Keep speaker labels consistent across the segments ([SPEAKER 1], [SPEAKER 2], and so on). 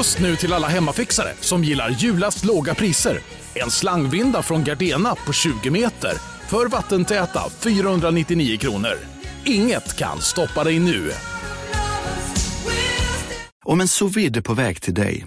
[SPEAKER 1] Just nu till alla hemmafixare som gillar julast låga priser. En slangvinda från Gardena på 20 meter för vattentäta 499 kronor. Inget kan stoppa dig nu.
[SPEAKER 2] Om en sous på väg till dig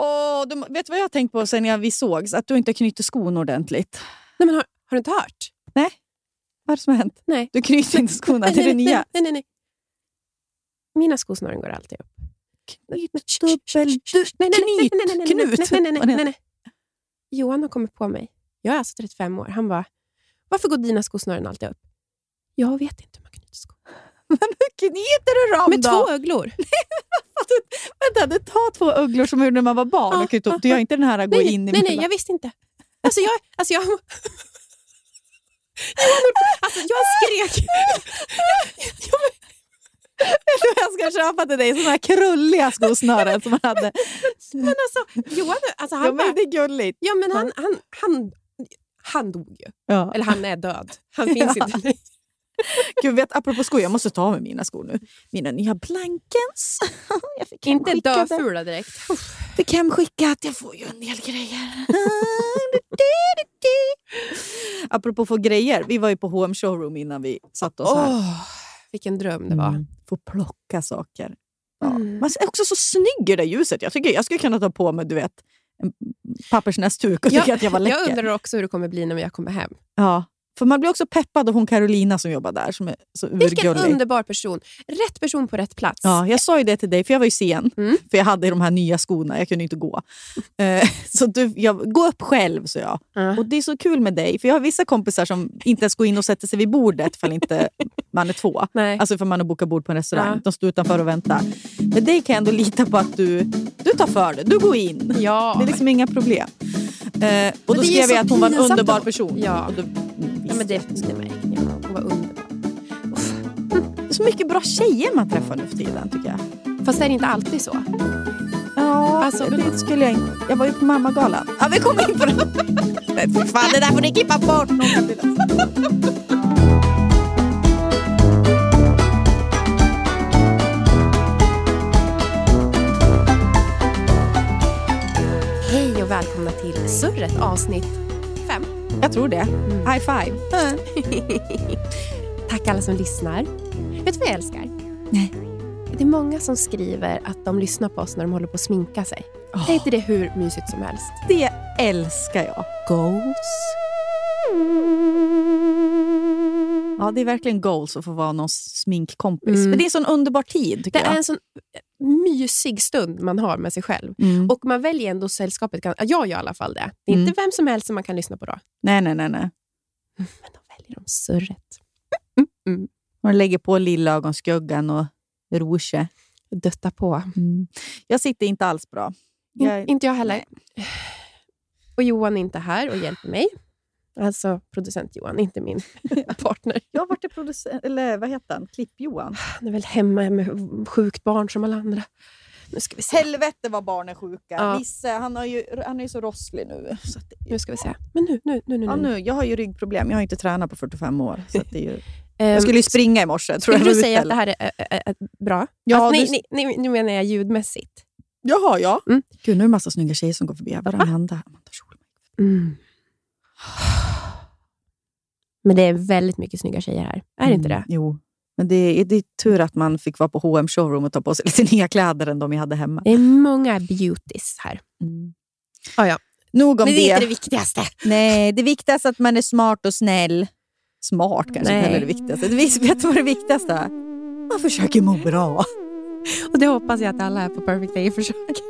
[SPEAKER 3] Åh, du, vet du vad jag har tänkt på sen vi sågs? Att du inte knyter skon ordentligt.
[SPEAKER 4] Nej, men har, har du inte hört?
[SPEAKER 3] Nej. Vad är det som har hänt?
[SPEAKER 4] Nej.
[SPEAKER 3] Du knyter inte skorna, det är det nya.
[SPEAKER 4] Nej, nej, nej. Mina skosnören går alltid upp.
[SPEAKER 3] Knyt, dubbel, du, knyt, knut.
[SPEAKER 4] nej, nej, nej. Johan har kommit på mig. Jag är alltså 35 år. Han bara, varför går dina skosnören alltid upp? Jag vet inte hur man.
[SPEAKER 3] Men hur knyter du dem
[SPEAKER 4] Med
[SPEAKER 3] då?
[SPEAKER 4] två öglor.
[SPEAKER 3] Vänta, det tar två ugglor som ur när man var barn
[SPEAKER 4] Ja,
[SPEAKER 3] och knyta. Du gör inte den här gå
[SPEAKER 4] nej,
[SPEAKER 3] in i
[SPEAKER 4] nej, nej, jag visste inte. Alltså jag... Alltså jag, alltså jag skrek.
[SPEAKER 3] Jag ska köpa till dig såna här krulliga skosnören som man hade.
[SPEAKER 4] Men alltså, Johan, alltså han
[SPEAKER 3] Ja, men det är gulligt.
[SPEAKER 4] ja, men han, han, han, han dog ju.
[SPEAKER 3] Ja.
[SPEAKER 4] Eller han är död. Han finns
[SPEAKER 3] Ja.
[SPEAKER 4] inte längre.
[SPEAKER 3] Gud, vet, apropå skor, jag måste ta av mig mina skor nu. Mina nya Blankens. Jag fick
[SPEAKER 4] Inte döfula direkt.
[SPEAKER 3] Fick hemskickat. Jag får ju en del grejer. apropå få grejer. Vi var ju på H&M showroom innan vi satte oss här.
[SPEAKER 4] Åh, vilken dröm det var.
[SPEAKER 3] Mm. Få plocka saker. Ja.
[SPEAKER 4] Mm.
[SPEAKER 3] Man är också så snygg i det ljuset. Jag tycker jag skulle kunna ta på mig du vet, en pappersnäsduk och tycka att jag var läcker.
[SPEAKER 4] Jag undrar också hur det kommer bli när jag kommer hem.
[SPEAKER 3] ja. För man blir också peppad av hon Carolina som jobbar där. Som är så
[SPEAKER 4] Vilken
[SPEAKER 3] urgullig.
[SPEAKER 4] underbar person. Rätt person på rätt plats.
[SPEAKER 3] Ja, jag sa ju det till dig, för jag var ju sen.
[SPEAKER 4] Mm.
[SPEAKER 3] För jag hade de här nya skorna, jag kunde inte gå. Eh, så du, jag, gå upp själv, sa jag.
[SPEAKER 4] Ja.
[SPEAKER 3] Och det är så kul med dig, för jag har vissa kompisar som inte ens går in och sätter sig vid bordet ifall inte man är två.
[SPEAKER 4] Nej.
[SPEAKER 3] Alltså för man har bokat bord på en restaurang.
[SPEAKER 4] Ja.
[SPEAKER 3] De står utanför och väntar. Men dig kan jag ändå lita på att du, du tar för det. Du går in.
[SPEAKER 4] ja.
[SPEAKER 3] Det är liksom inga problem. Eh, och då
[SPEAKER 4] är
[SPEAKER 3] skrev jag att hon var en underbar
[SPEAKER 4] att-
[SPEAKER 3] person.
[SPEAKER 4] Ja.
[SPEAKER 3] Och då,
[SPEAKER 4] ja, men det, det märker jag. Hon var underbar.
[SPEAKER 3] Det är så mycket bra tjejer man träffar nu för tiden tycker jag.
[SPEAKER 4] Fast är det inte alltid så?
[SPEAKER 3] Ja,
[SPEAKER 4] Alltså,
[SPEAKER 3] det skulle jag inte. Jag var ju på mammagalan. Ja, vi kommer in på det. Nej, fy fan, det där får ni klippa bort.
[SPEAKER 4] Hej och välkomna till Surret avsnitt 5.
[SPEAKER 3] Jag tror det. High five.
[SPEAKER 4] Tack alla som lyssnar. Vet du vad jag älskar?
[SPEAKER 3] Nej.
[SPEAKER 4] Det är många som skriver att de lyssnar på oss när de håller på att sminka sig.
[SPEAKER 3] Åh.
[SPEAKER 4] Är inte det hur mysigt som helst?
[SPEAKER 3] Det älskar jag.
[SPEAKER 4] Goals.
[SPEAKER 3] Ja, det är verkligen goals att få vara någons sminkkompis.
[SPEAKER 4] Mm.
[SPEAKER 3] Men det är en sån underbar tid
[SPEAKER 4] Det
[SPEAKER 3] tycker
[SPEAKER 4] är
[SPEAKER 3] jag.
[SPEAKER 4] en sån mysig stund man har med sig själv.
[SPEAKER 3] Mm.
[SPEAKER 4] Och man väljer ändå sällskapet. ja, Jag gör i alla fall det. Det är inte vem som helst som man kan lyssna på då.
[SPEAKER 3] Nej, nej, nej. nej.
[SPEAKER 4] Men då väljer de surret.
[SPEAKER 3] Man lägger på lillögonskuggan och rouge.
[SPEAKER 4] Dutta på.
[SPEAKER 3] Mm. Jag sitter inte alls bra.
[SPEAKER 4] In,
[SPEAKER 3] Jag,
[SPEAKER 4] inte jag heller. Och Johan är inte här och hjälper mig. Alltså producent Johan, inte min partner.
[SPEAKER 3] jag har varit producent, eller vad heter han? Klipp-Johan.
[SPEAKER 4] Han är väl hemma med sjukt barn som alla andra. Nu ska vi se.
[SPEAKER 3] Helvete vad barn är sjuka.
[SPEAKER 4] Ja.
[SPEAKER 3] Vissa, han, har ju, han är ju så rosslig nu. Så det,
[SPEAKER 4] Nu ska vi se. Men nu, nu, nu, nu.
[SPEAKER 3] ja, nu. Jag har ju ryggproblem. Jag har inte tränat på 45 år. Så det är ju,
[SPEAKER 4] Ehm,
[SPEAKER 3] jag skulle ju springa i morse. Tror jag
[SPEAKER 4] du
[SPEAKER 3] var
[SPEAKER 4] säga att det här är, är, är, är bra?
[SPEAKER 3] Ja,
[SPEAKER 4] alltså,
[SPEAKER 3] du-
[SPEAKER 4] nej, nej, nu menar jag ljudmässigt.
[SPEAKER 3] Jaha, ja.
[SPEAKER 4] Mm.
[SPEAKER 3] Gud, nu är det en massa snygga tjejer som går förbi. Jag bara,
[SPEAKER 4] Va?
[SPEAKER 3] Amanda, Amanda Schulman.
[SPEAKER 4] Mm. Men det är väldigt mycket snygga tjejer här. Är det inte det?
[SPEAKER 3] Mm, Jo. Men det är, det är tur att man fick vara på H&M showroom och ta på sig lite nya kläder än de jag hade hemma.
[SPEAKER 4] Det är många beauties här.
[SPEAKER 3] Mm.
[SPEAKER 4] Ja, ja.
[SPEAKER 3] Nog om
[SPEAKER 4] Men det är
[SPEAKER 3] det.
[SPEAKER 4] inte det viktigaste.
[SPEAKER 3] Nej, det viktigaste är att man är smart och snäll. Smart kanske inte heller är det viktigaste. Vis- Vet du vad det viktigaste är? Man försöker må bra.
[SPEAKER 4] Och det hoppas jag att alla är på Perfect Day försöker.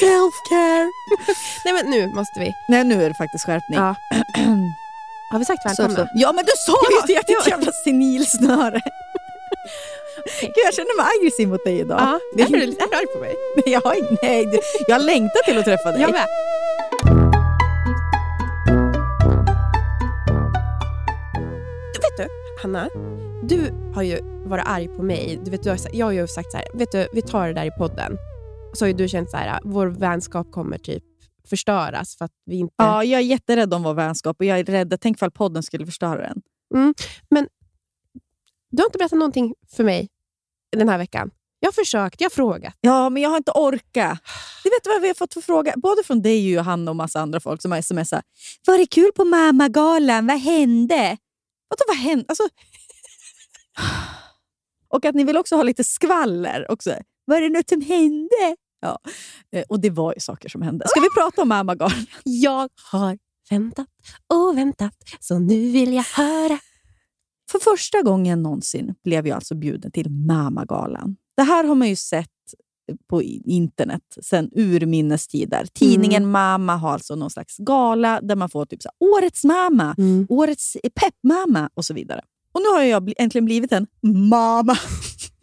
[SPEAKER 3] Self-care.
[SPEAKER 4] Nej, men nu måste vi.
[SPEAKER 3] Nej, nu är det faktiskt skärpning.
[SPEAKER 4] Ja. Har vi sagt
[SPEAKER 3] Så,
[SPEAKER 4] välkomna?
[SPEAKER 3] så. Ja, men du sa ju det!
[SPEAKER 4] ja.
[SPEAKER 3] Ditt jävla senilsnöre. Gud, jag känner mig aggressiv mot dig idag.
[SPEAKER 4] Ja,
[SPEAKER 3] Det
[SPEAKER 4] är
[SPEAKER 3] är
[SPEAKER 4] du lite arg på mig?
[SPEAKER 3] jag, har, nej, jag längtar till att träffa dig.
[SPEAKER 4] Jag med. Vet du, Hanna? Du har ju varit arg på mig. Du vet, du har, jag har ju sagt så här, vet du, vi tar det där i podden. Så har ju du känt så här, vår vänskap kommer typ förstöras för att vi inte...
[SPEAKER 3] Ja, jag är jätterädd om vår vänskap och jag är rädd. Tänk ifall podden skulle förstöra den.
[SPEAKER 4] Du har inte berättat någonting för mig den här veckan. Jag har försökt, jag har frågat.
[SPEAKER 3] Ja, men jag har inte orkat. Du vet vad vi har fått för fråga? Både från dig och Johanna och massa andra folk som har smsat. Var det kul på mammagalan? Vad hände? Vadå, vad hände? Alltså... Och att ni vill också ha lite skvaller också. Var det något som hände? Ja, eh, och det var ju saker som hände. Ska vi prata om mammagalan?
[SPEAKER 4] Jag har väntat och väntat, så nu vill jag höra.
[SPEAKER 3] För första gången någonsin blev jag alltså bjuden till Mamagalan. Det här har man ju sett på internet sedan urminnes tider. Tidningen Mamma har alltså någon slags gala där man får typ så här, Årets mamma, Årets peppmamma och så vidare. Och nu har jag äntligen blivit en mamma.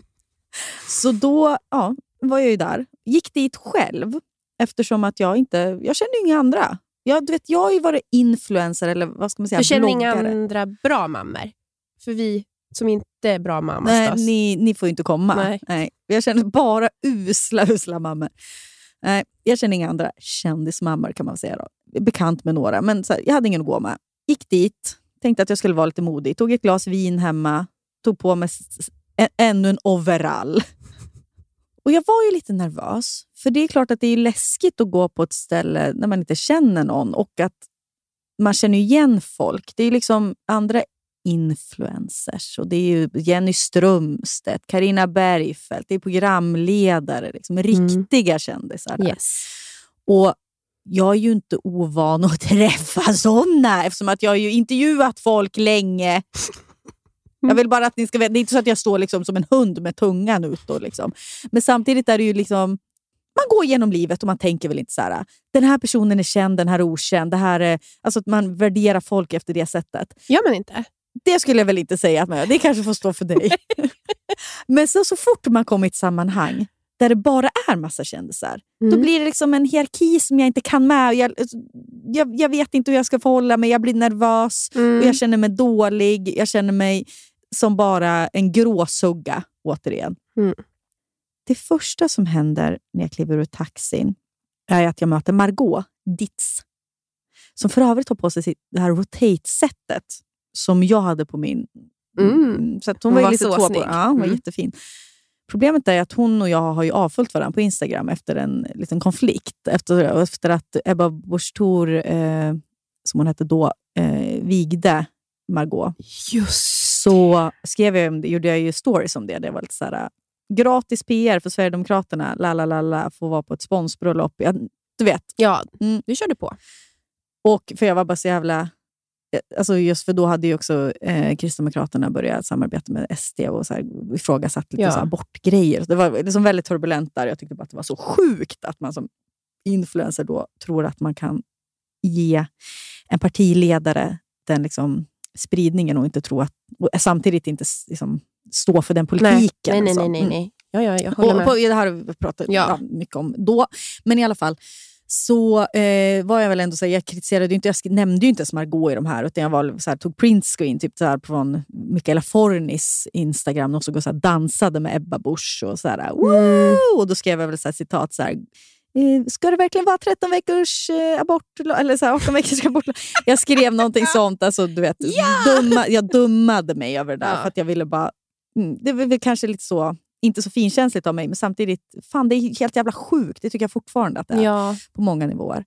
[SPEAKER 3] så då ja, var jag ju där. Gick dit själv eftersom att jag inte... Jag kände inga andra. Jag, du vet, jag har ju varit influencer eller vad ska man säga,
[SPEAKER 4] Du känner inga andra bra mammor? För vi som inte är bra mammor
[SPEAKER 3] Nej, ni, ni får ju inte komma.
[SPEAKER 4] Nej.
[SPEAKER 3] Jag känner bara usla, usla mammor. Nej, jag känner inga andra kändismammor kan man säga. Då. Bekant med några, men här, jag hade ingen att gå med. Gick dit, tänkte att jag skulle vara lite modig. Tog ett glas vin hemma, tog på mig ännu en overall. Och Jag var ju lite nervös, för det är klart att det är läskigt att gå på ett ställe när man inte känner någon och att man känner igen folk. Det är liksom andra influencers. Och det är Jenny Strömstedt, Karina Bergfeldt, det är programledare. Liksom, riktiga kändisar. här.
[SPEAKER 4] Yes.
[SPEAKER 3] Och jag är ju inte ovan att träffa såna eftersom att jag har ju intervjuat folk länge. Jag vill bara att ni ska veta, det är inte så att jag står liksom som en hund med tungan ut. Då, liksom. Men samtidigt är det ju liksom, man går genom livet och man tänker väl inte så här, den här personen är känd, den här är okänd. Det här är, alltså att man värderar folk efter det sättet.
[SPEAKER 4] Gör man inte?
[SPEAKER 3] Det skulle jag väl inte säga att man gör. Det kanske får stå för dig. Men så, så fort man kommer i ett sammanhang där det bara är massa kändisar, då
[SPEAKER 4] Mm.
[SPEAKER 3] blir det liksom en hierarki som jag inte kan med. Jag, jag, jag vet inte hur jag ska förhålla mig, jag blir nervös
[SPEAKER 4] Mm.
[SPEAKER 3] och jag känner mig dålig. Jag känner mig som bara en gråsugga, återigen.
[SPEAKER 4] Mm.
[SPEAKER 3] Det första som händer när jag kliver ur taxin är att jag möter Margot Ditz, som för övrigt har på sig det här rotate-sättet som jag hade på min...
[SPEAKER 4] Mm.
[SPEAKER 3] Så att hon
[SPEAKER 4] Hon
[SPEAKER 3] var, lite
[SPEAKER 4] så snygg.
[SPEAKER 3] på. Ja, hon var
[SPEAKER 4] Mm.
[SPEAKER 3] jättefin. Problemet är att hon och jag har ju avföljt varandra på Instagram efter en liten konflikt. Efter, efter att Ebba Busch Thor, eh, som hon hette då, eh, vigde Margot
[SPEAKER 4] Just
[SPEAKER 3] så skrev jag gjorde jag ju stories om det. Det var lite så här, äh, gratis PR för Sverigedemokraterna, la la la la, få vara på ett sponsbröllop. Jag, du vet.
[SPEAKER 4] Ja,
[SPEAKER 3] Mm.
[SPEAKER 4] du körde på.
[SPEAKER 3] Och för jag var bara så jävla... eh, Alltså just för då hade ju också eh, Kristdemokraterna börjat samarbeta med SD och så här, ifrågasatt lite
[SPEAKER 4] Ja.
[SPEAKER 3] så abortgrejer. Det var liksom väldigt turbulent där. Jag tyckte bara att det var så sjukt att man som influencer då tror att man kan ge en partiledare den liksom spridningen och inte tro att, och samtidigt inte liksom, stå för den politiken.
[SPEAKER 4] Nej, nej, nej.
[SPEAKER 3] alltså.
[SPEAKER 4] nej,
[SPEAKER 3] Mm.
[SPEAKER 4] nej. Ja, ja, jag håller
[SPEAKER 3] Och,
[SPEAKER 4] med.
[SPEAKER 3] på, det här har vi pratat
[SPEAKER 4] Ja.
[SPEAKER 3] mycket om då. Men i alla fall så eh, var jag väl ändå så här, jag kritiserade inte, jag nämnde ju inte ens Margot i de här, utan jag var, så här, tog printscreen typ så här, från Mikaela Fornis Instagram, de som och så här, dansade med Ebba Busch och så här, Woo! Och då skrev jag väl så här, citat så här, Ska det verkligen vara 13 veckors eh, abort, eller så här, 18 veckors abort? Jag skrev någonting sånt. Alltså, du vet, dumma, jag dummade mig över det där
[SPEAKER 4] Ja.
[SPEAKER 3] för att jag ville bara... Mm, det var väl kanske lite så, inte så finkänsligt av mig, men samtidigt, fan det är helt jävla sjukt. Det tycker jag fortfarande att det är
[SPEAKER 4] Ja.
[SPEAKER 3] på många nivåer.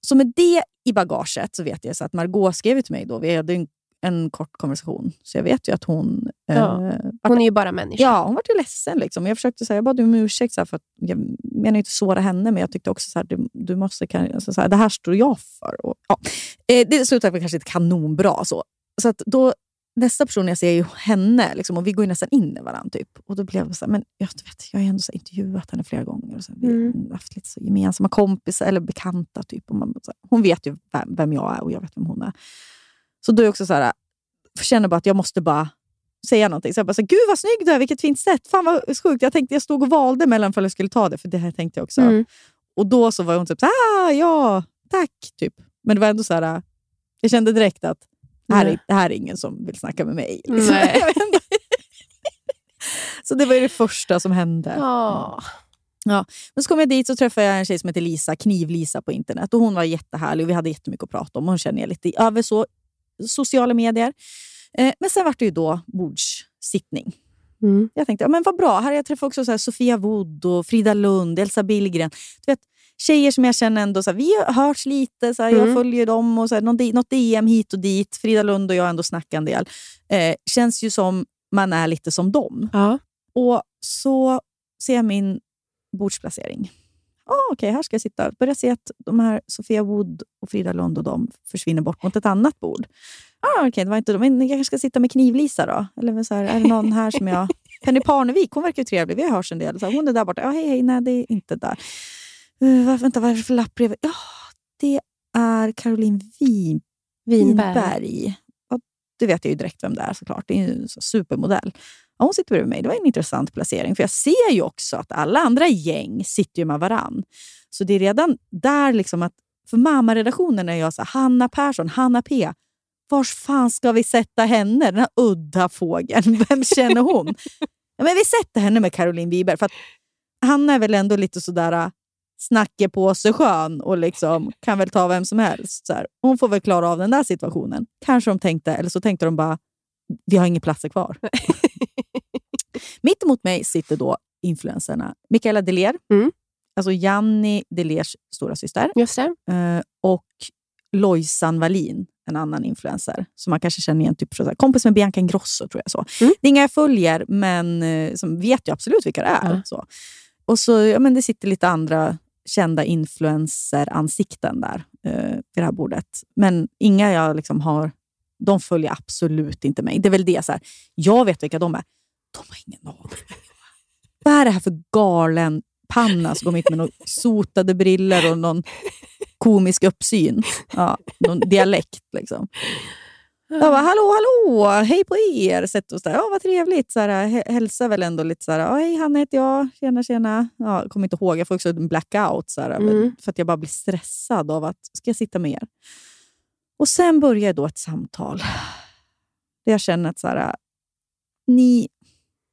[SPEAKER 3] Så med det i bagaget så vet jag så att Margot skrev till mig då. Vi hade en, en kort konversation, så jag vet ju att hon...
[SPEAKER 4] Ja.
[SPEAKER 3] Eh,
[SPEAKER 4] Hon är ju bara människa.
[SPEAKER 3] Ja, hon var ju ledsen. Liksom. Jag försökte säga, jag bad om ursäkt, så här, för att jag menar inte såra henne, men jag tyckte också att du, du måste, kan- alltså, så här, det här står jag för. Och, ja. eh, det slutade kanske inte kanonbra. Så, så att då, nästa person jag ser är ju henne, liksom, och vi går ju nästan in i varandra. Typ. Och då blev det så här, men jag, vet, jag har ändå så här, intervjuat henne flera gånger. Och så här, vi
[SPEAKER 4] Mm.
[SPEAKER 3] har haft lite så gemensamma kompisar, eller bekanta. Typ, och man, så här, hon vet ju vem, vem jag är och jag vet vem hon är. Så då är jag också så här, jag känner bara att jag måste bara säga någonting. Så jag bara, så, gud vad snygg du är, vilket fint sätt. Fan vad sjukt. Jag tänkte jag stod och valde mellan för jag skulle ta det, för det här tänkte jag också.
[SPEAKER 4] Mm.
[SPEAKER 3] Och då så var hon typ så ah, ja, tack. Typ. Men det var ändå så här, jag kände direkt att det här, är,
[SPEAKER 4] Nej.
[SPEAKER 3] det här är ingen som vill snacka med mig. Liksom. Så det var det första som hände.
[SPEAKER 4] Ja.
[SPEAKER 3] Men så kom jag dit och träffade jag en tjej som heter Lisa, Kniv-Lisa på internet. Och Hon var jättehärlig och vi hade jättemycket att prata om. Hon känner jag lite över så, sociala medier. Eh, men sen var det ju då bordssittning.
[SPEAKER 4] Mm.
[SPEAKER 3] Jag tänkte, ja, men vad bra. Här har jag träffat också så Sofia Wood, och Frida Lund, Elsa Billgren. Du vet, tjejer som jag känner ändå, så här, vi har hörts lite, så här, jag
[SPEAKER 4] Mm.
[SPEAKER 3] följer dem, och så här, någon, något DM hit och dit. Frida Lund och jag ändå snackar en del. Eh, känns ju som man är lite som dem.
[SPEAKER 4] Ja.
[SPEAKER 3] Och så ser jag min bordsplacering. Oh, Okej, här ska jag sitta. Börjar se att de här Sofia Wood och Frida Lund och de försvinner bort mot ett annat bord. Ah, Okej, det var inte de. Men jag kanske ska sitta med Knivlisa då? Eller så här, är det någon här som jag... Penny Parnevik, hon verkar ju trevlig. Vi har hörts en del. Så här, hon är där borta. Ja, hej, hej. Nej, det är inte där. Uh, vad- vänta, vad är det för lapp bredvid? Ja, det är Caroline Win
[SPEAKER 4] Vinberg.
[SPEAKER 3] Winberg. Ja, det vet jag ju direkt vem det är såklart. Det är ju en supermodell. Ja, hon sitter bredvid mig. Det var en intressant placering. För jag ser ju också att alla andra gäng sitter ju med varann. Så det är redan där liksom att för mammaredaktionen är jag så alltså här, Hanna Persson, Hanna P. Var fan ska vi sätta henne? Den här udda fågeln. Vem känner hon? ja, men vi sätter henne med Caroline Wiberg. För att Hanna är väl ändå lite sådär äh, snacke på sig skön och liksom kan väl ta vem som helst. Så här. Hon får väl klara av den där situationen. Kanske de tänkte, eller så tänkte de bara, vi har inga platser kvar. Mitt emot mig sitter då influencerna Mikaela Deler,
[SPEAKER 4] Mm.
[SPEAKER 3] alltså Janni Delers stora syster
[SPEAKER 4] Just det.
[SPEAKER 3] eh, och Lojsan Wallin, en annan influencer som man kanske känner igen. Typ, så här, kompis med Bianca Ingrosso, tror jag. så.
[SPEAKER 4] Mm.
[SPEAKER 3] Det är inga jag följer, men eh, som vet ju absolut vilka det är.
[SPEAKER 4] Ja.
[SPEAKER 3] Så. Och så ja, men Det sitter lite andra kända influencer-ansikten där eh, vid det här bordet. Men inga jag liksom har... De följer absolut inte mig. Det är väl det. Så här, jag vet vilka de är. De har ingen aning. Vad är det här för galen panna som går hit med några sotade briller och någon komisk uppsyn? Ja, någon dialekt liksom. Jag bara, hallå, hallå, hej på er. Sätt oss där. Ja, vad trevligt. Så här, hä- hälsar väl ändå lite så här, hej Hanna heter jag. Tjena, tjena. Ja, kommer inte ihåg, jag får också en blackout. Så här,
[SPEAKER 4] Mm.
[SPEAKER 3] För att jag bara blir stressad av att, ska jag sitta med er? Och sen börjar då ett samtal. Där jag känner att så här, ni,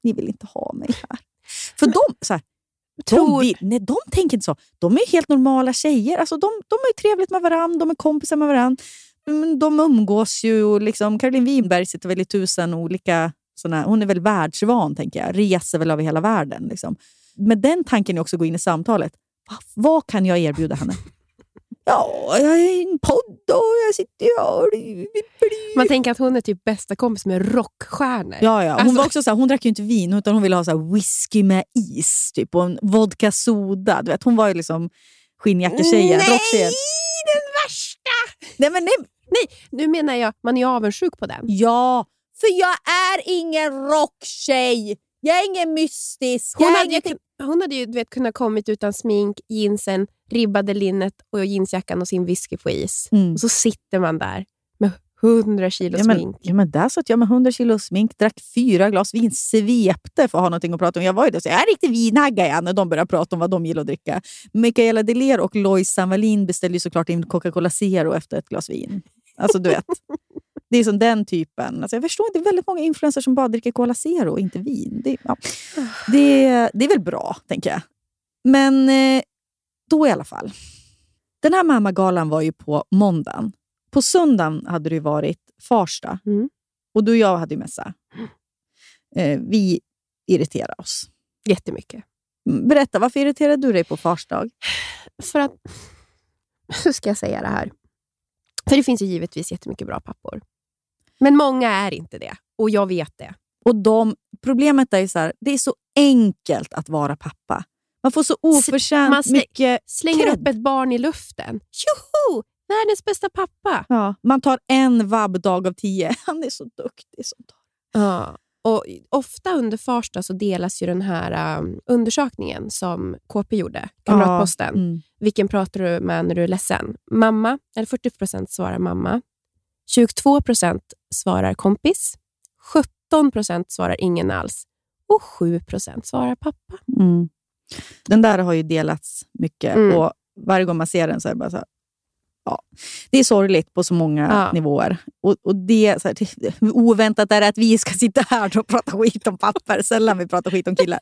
[SPEAKER 3] ni vill inte ha mig här. För de, så här, de,
[SPEAKER 4] Tror-
[SPEAKER 3] vill, nej, de tänker inte så. De är helt normala tjejer. Alltså, de, de är trevligt med varandra, de är kompisar med varandra. Men De umgås ju. Och liksom, Caroline Winberg sitter väl i tusen olika... Såna, hon är väl världsvan, tänker jag. Reser väl över hela världen. Liksom. Med den tanken är också gå in i samtalet. Va, vad kan jag erbjuda henne? Ja, jag är i en podd och jag sitter och...
[SPEAKER 4] Man tänker att hon är typ bästa kompis med rockstjärnor.
[SPEAKER 3] Ja, ja. Hon,
[SPEAKER 4] Alltså-
[SPEAKER 3] var också så här, hon drack ju inte vin, utan hon ville ha så whisky med is typ, och en vodka soda. Du vet, hon var ju liksom skinnjacketjejen,
[SPEAKER 4] Nej, den värsta!
[SPEAKER 3] Nej, men nej.
[SPEAKER 4] Nu menar jag, man är ju avundsjuk på den.
[SPEAKER 3] Ja, för jag är ingen rocktjej. Jag är ingen mystisk.
[SPEAKER 4] Hon hade ju, hon hade ju du vet, kunnat kommit utan smink, jeansen, ribbade linnet och jeansjackan och sin whisky på is.
[SPEAKER 3] Mm.
[SPEAKER 4] Och så sitter man där med 100 kilo
[SPEAKER 3] Ja men,
[SPEAKER 4] smink.
[SPEAKER 3] ja, men där satt jag med 100 kilo smink, drack fyra glas vin, svepte för att ha någonting att prata om. Jag var ju där, så jag är en riktig vinhagga jag, när de började prata om vad de gillar att dricka. Michaela Deler och Lojsan Wallin beställde ju såklart in Coca-Cola Zero efter ett glas vin. Alltså du vet. Det är som den typen. Alltså, jag förstår inte, det är väldigt många influencers som bara dricker Cola Zero och inte vin. Det, ja. det, det är väl bra, tänker jag. Men eh, då i alla fall. Den här mammagalan var ju på måndagen. På söndagen hade det varit Farsta.
[SPEAKER 4] Mm.
[SPEAKER 3] Och du och jag hade ju mässa. Eh, vi irriterade oss.
[SPEAKER 4] Jättemycket.
[SPEAKER 3] Mm, Berätta, varför irriterade du dig på Fars dag?
[SPEAKER 4] För att... Hur ska jag säga det här? För det finns ju givetvis jättemycket bra pappor. Men många är inte det. Och jag vet det.
[SPEAKER 3] Och de, problemet är ju så här, det är så enkelt att vara pappa. Man får så oförtjänt
[SPEAKER 4] man slä-
[SPEAKER 3] mycket
[SPEAKER 4] Slänger
[SPEAKER 3] cred.
[SPEAKER 4] upp ett barn i luften. Joho! Världens bästa pappa.
[SPEAKER 3] Ja, man tar en vabbdag av tio. Han är så duktig. Sånt.
[SPEAKER 4] Ja. Och ofta under Farsta så delas ju den här um, undersökningen som KP gjorde, Kamratposten.
[SPEAKER 3] Mm.
[SPEAKER 4] Vilken pratar du med när du är ledsen? Mamma, eller 40% svarar mamma. 22% svarar kompis. 13 procent svarar ingen alls och 7 procent svarar pappa.
[SPEAKER 3] Mm. Den där har ju delats mycket
[SPEAKER 4] Mm.
[SPEAKER 3] och varje gång man ser den så är det bara så här, ja. Det är sorgligt på så många
[SPEAKER 4] Ja.
[SPEAKER 3] nivåer. Och, och det, så här, oväntat är det att vi ska sitta här och prata skit om papper. Sällan vi pratar skit om killar.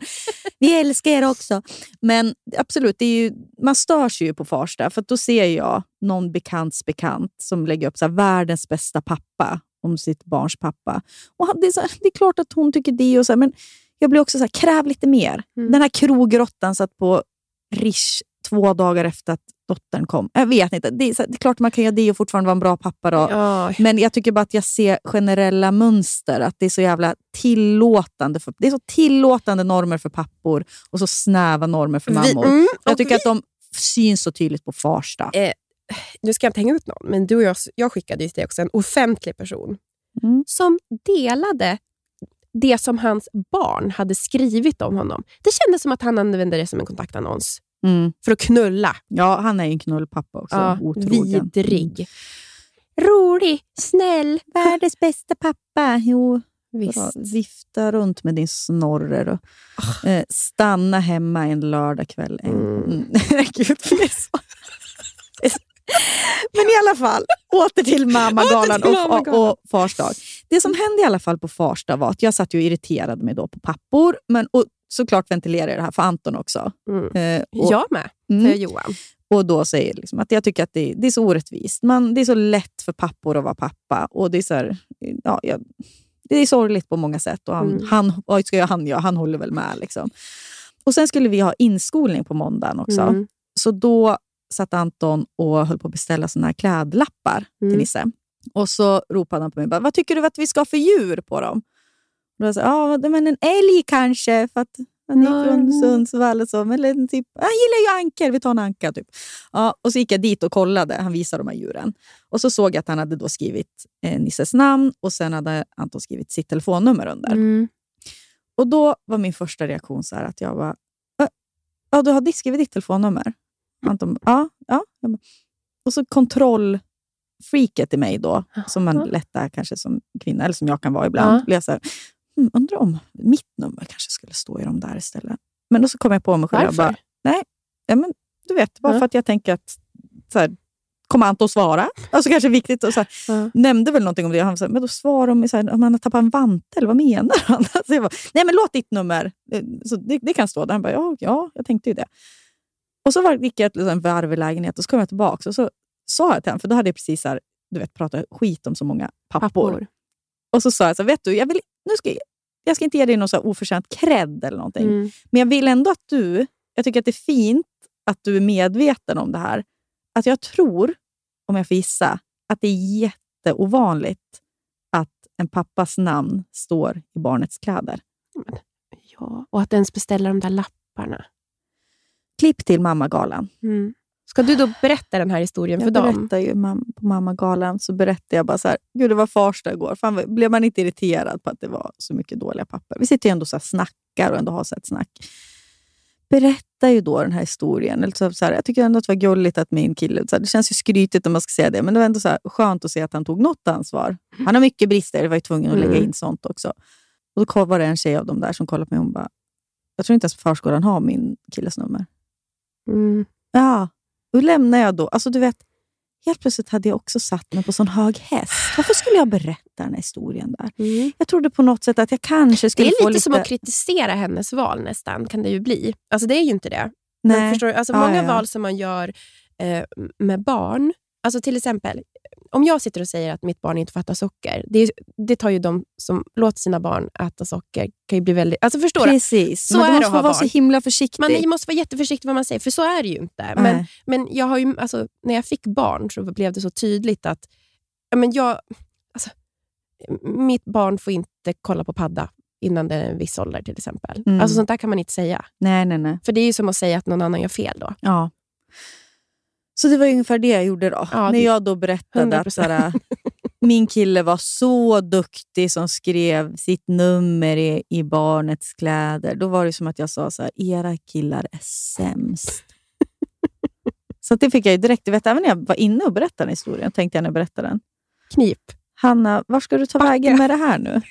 [SPEAKER 3] Vi älskar er också. Men absolut, det är ju, man störs ju på Farsta. För då ser jag någon bekants bekant som lägger upp så här, världens bästa pappa om sitt barns pappa. Och det, är så här, det är klart att hon tycker det, och så men jag blir också så här, kräv lite mer.
[SPEAKER 4] Mm.
[SPEAKER 3] Den här krogrottan satt på Rish två dagar efter att dottern kom. Jag vet inte. Det är, det är klart man kan göra det och fortfarande vara en bra pappa. Då.
[SPEAKER 4] Ja,
[SPEAKER 3] Men jag tycker bara att jag ser generella mönster. Att det är så jävla tillåtande. För, det är så tillåtande normer för pappor och så snäva normer för
[SPEAKER 4] vi,
[SPEAKER 3] mammor.
[SPEAKER 4] mm,
[SPEAKER 3] jag tycker
[SPEAKER 4] vi,
[SPEAKER 3] att de syns så tydligt på Farsta.
[SPEAKER 4] Nu ska jag inte hänga ut någon, men du och jag, jag skickade ju till dig också en offentlig person
[SPEAKER 3] Mm.
[SPEAKER 4] som delade det som hans barn hade skrivit om honom. Det kändes som att han använde det som en kontaktannons
[SPEAKER 3] Mm.
[SPEAKER 4] för att knulla.
[SPEAKER 3] Ja, han är ju en knullpappa också.
[SPEAKER 4] Ja,
[SPEAKER 3] Otrogen.
[SPEAKER 4] vidrig. Rolig, snäll.
[SPEAKER 3] Världens bästa pappa. Jo,
[SPEAKER 4] Visst.
[SPEAKER 3] bra. Vifta runt med din snorrer och eh, stanna hemma en lördagkväll. En,
[SPEAKER 4] Mm.
[SPEAKER 3] mm. Gud. Men i alla fall, åter till mammagalan och, och, och fars dag. Det som hände i alla fall på fars dag var att jag satt ju och irriterade mig då på pappor. Men, och såklart ventilerade jag det här för Anton också.
[SPEAKER 4] Mm.
[SPEAKER 3] Eh, och,
[SPEAKER 4] Jag med,
[SPEAKER 3] mm.
[SPEAKER 4] Johan.
[SPEAKER 3] och då säger liksom att jag tycker att det, det är så orättvist. Man, det är så lätt för pappor att vara pappa. Och det är så här, ja, jag, det är sorgligt på många sätt. Och han,
[SPEAKER 4] Mm.
[SPEAKER 3] han, vad ska jag, han göra? Han håller väl med. Liksom. Och Sen skulle vi ha inskolning på måndagen också.
[SPEAKER 4] Mm.
[SPEAKER 3] Så då satt Anton och höll på att beställa såna här klädlappar
[SPEAKER 4] Mm.
[SPEAKER 3] till Nisse. Och så ropade han på mig. Bara, Vad tycker du att vi ska ha för djur på dem? Då sa ja, men en älg kanske. För att han är från. Sundsvall. Och så. Eller en typ, han gillar ju ankor, vi tar en anka. Typ. Ja, och så gick jag dit och kollade. Han visade de här djuren. Och så såg jag att han hade då skrivit eh, Nisses namn och sen hade Anton skrivit sitt telefonnummer under.
[SPEAKER 4] Mm.
[SPEAKER 3] Och då var min första reaktion så här att jag var "Äh, ja, du har skrivit ditt telefonnummer? Anton, ja. ja. Och så kontrollfreaket i mig då, som man lätt är kanske som kvinna, eller som jag kan vara ibland,
[SPEAKER 4] Ja.
[SPEAKER 3] blev hmm, undrar om mitt nummer kanske skulle stå i de där istället. Men då så kom jag på mig själv.
[SPEAKER 4] Varför?
[SPEAKER 3] bara, ja, men, du vet, bara
[SPEAKER 4] Ja.
[SPEAKER 3] för att jag tänker att så här, kommer Anton svara? Alltså kanske viktigt. Och så här,
[SPEAKER 4] Ja.
[SPEAKER 3] nämnde väl någonting om det. Han sa, men då svarar de så här, om han har tappat en vante, eller vad menar han? Så jag bara, nej men låt ditt nummer, eh, så det, det kan stå där. Han bara, ja, ja, jag tänkte ju det. Och så var, gick jag ett liksom, varv i lägenheten och så kom jag tillbaka och så sa jag till honom, för då hade jag precis så här, du vet, pratat skit om så många pappor.
[SPEAKER 4] Pappor.
[SPEAKER 3] Och så sa jag, så vet du, jag, vill, nu ska, jag- jag ska inte ge dig någon så oförtjänt cred eller någonting.
[SPEAKER 4] Mm.
[SPEAKER 3] Men jag vill ändå att du, jag tycker att det är fint att du är medveten om det här. Att jag tror, om jag får gissa, att det är jätteovanligt att en pappas namn står i barnets kläder.
[SPEAKER 4] Ja, och att ens beställa de där lapparna.
[SPEAKER 3] Klipp till mammagalan.
[SPEAKER 4] Mm. Ska du då berätta den här historien för
[SPEAKER 3] Jag
[SPEAKER 4] dem?
[SPEAKER 3] berättar ju på mammagalan så berättar jag bara så här, gud det var fars dag igår. Fan, blev man inte irriterad på att det var så mycket dåliga papper? Vi sitter ju ändå så här snackar och ändå har så ett snack. Berättar ju då den här historien. Eller så så här, jag tycker ändå att det var gulligt att min kille, så här, det känns ju skrytigt om man ska säga det, men det var ändå så här, skönt att se att han tog något ansvar. Han har mycket brister, jag var ju tvungen att lägga
[SPEAKER 4] Mm.
[SPEAKER 3] in sånt också. Och då var det en tjej av dem där som kollade på mig och hon bara, jag tror inte ens förskolan har min killes nummer.
[SPEAKER 4] Mm.
[SPEAKER 3] Ja, då lämnar jag då. Alltså du vet, helt plötsligt hade jag också satt mig på sån hög häst. Varför skulle jag berätta den här historien där?
[SPEAKER 4] Mm.
[SPEAKER 3] Jag trodde på något sätt att jag kanske
[SPEAKER 4] Det
[SPEAKER 3] skulle
[SPEAKER 4] är
[SPEAKER 3] få
[SPEAKER 4] lite
[SPEAKER 3] lite...
[SPEAKER 4] som att kritisera hennes val nästan, kan det ju bli. Alltså det är ju inte det. Men
[SPEAKER 3] Nej.
[SPEAKER 4] förstår du? Alltså
[SPEAKER 3] Ja,
[SPEAKER 4] många
[SPEAKER 3] ja.
[SPEAKER 4] val som man gör eh, med barn, alltså till exempel, om jag sitter och säger att mitt barn inte får äta socker, det, det tar ju de som låter sina barn äta socker, kan ju bli väldigt... Alltså förstår du?
[SPEAKER 3] Precis,
[SPEAKER 4] Så
[SPEAKER 3] men
[SPEAKER 4] är det att ha
[SPEAKER 3] vara
[SPEAKER 4] barn.
[SPEAKER 3] så himla försiktig.
[SPEAKER 4] Man måste vara jätteförsiktig vad man säger, för så är det ju inte. Men,
[SPEAKER 3] Nej.
[SPEAKER 4] men jag har ju, alltså, när jag fick barn så blev det så tydligt att men jag, alltså, mitt barn får inte kolla på padda innan det är en viss ålder till exempel.
[SPEAKER 3] Mm.
[SPEAKER 4] Alltså Sånt där kan man inte säga.
[SPEAKER 3] nej, nej, nej.
[SPEAKER 4] För det är ju som att säga att någon annan gör fel då.
[SPEAKER 3] Ja. Så det var ungefär det jag gjorde då.
[SPEAKER 4] Ja,
[SPEAKER 3] När
[SPEAKER 4] det-
[SPEAKER 3] jag då berättade
[SPEAKER 4] 100%.
[SPEAKER 3] att såhär, min kille var så duktig som skrev sitt nummer i, i barnets kläder. Då var det som att jag sa så här, era killar är sämst. så det fick jag ju direkt. Du vet, även när jag var inne och berättade historien, tänkte jag när jag berättade den.
[SPEAKER 4] Knip.
[SPEAKER 3] Hanna, var ska du ta
[SPEAKER 4] Backa.
[SPEAKER 3] vägen med det här nu?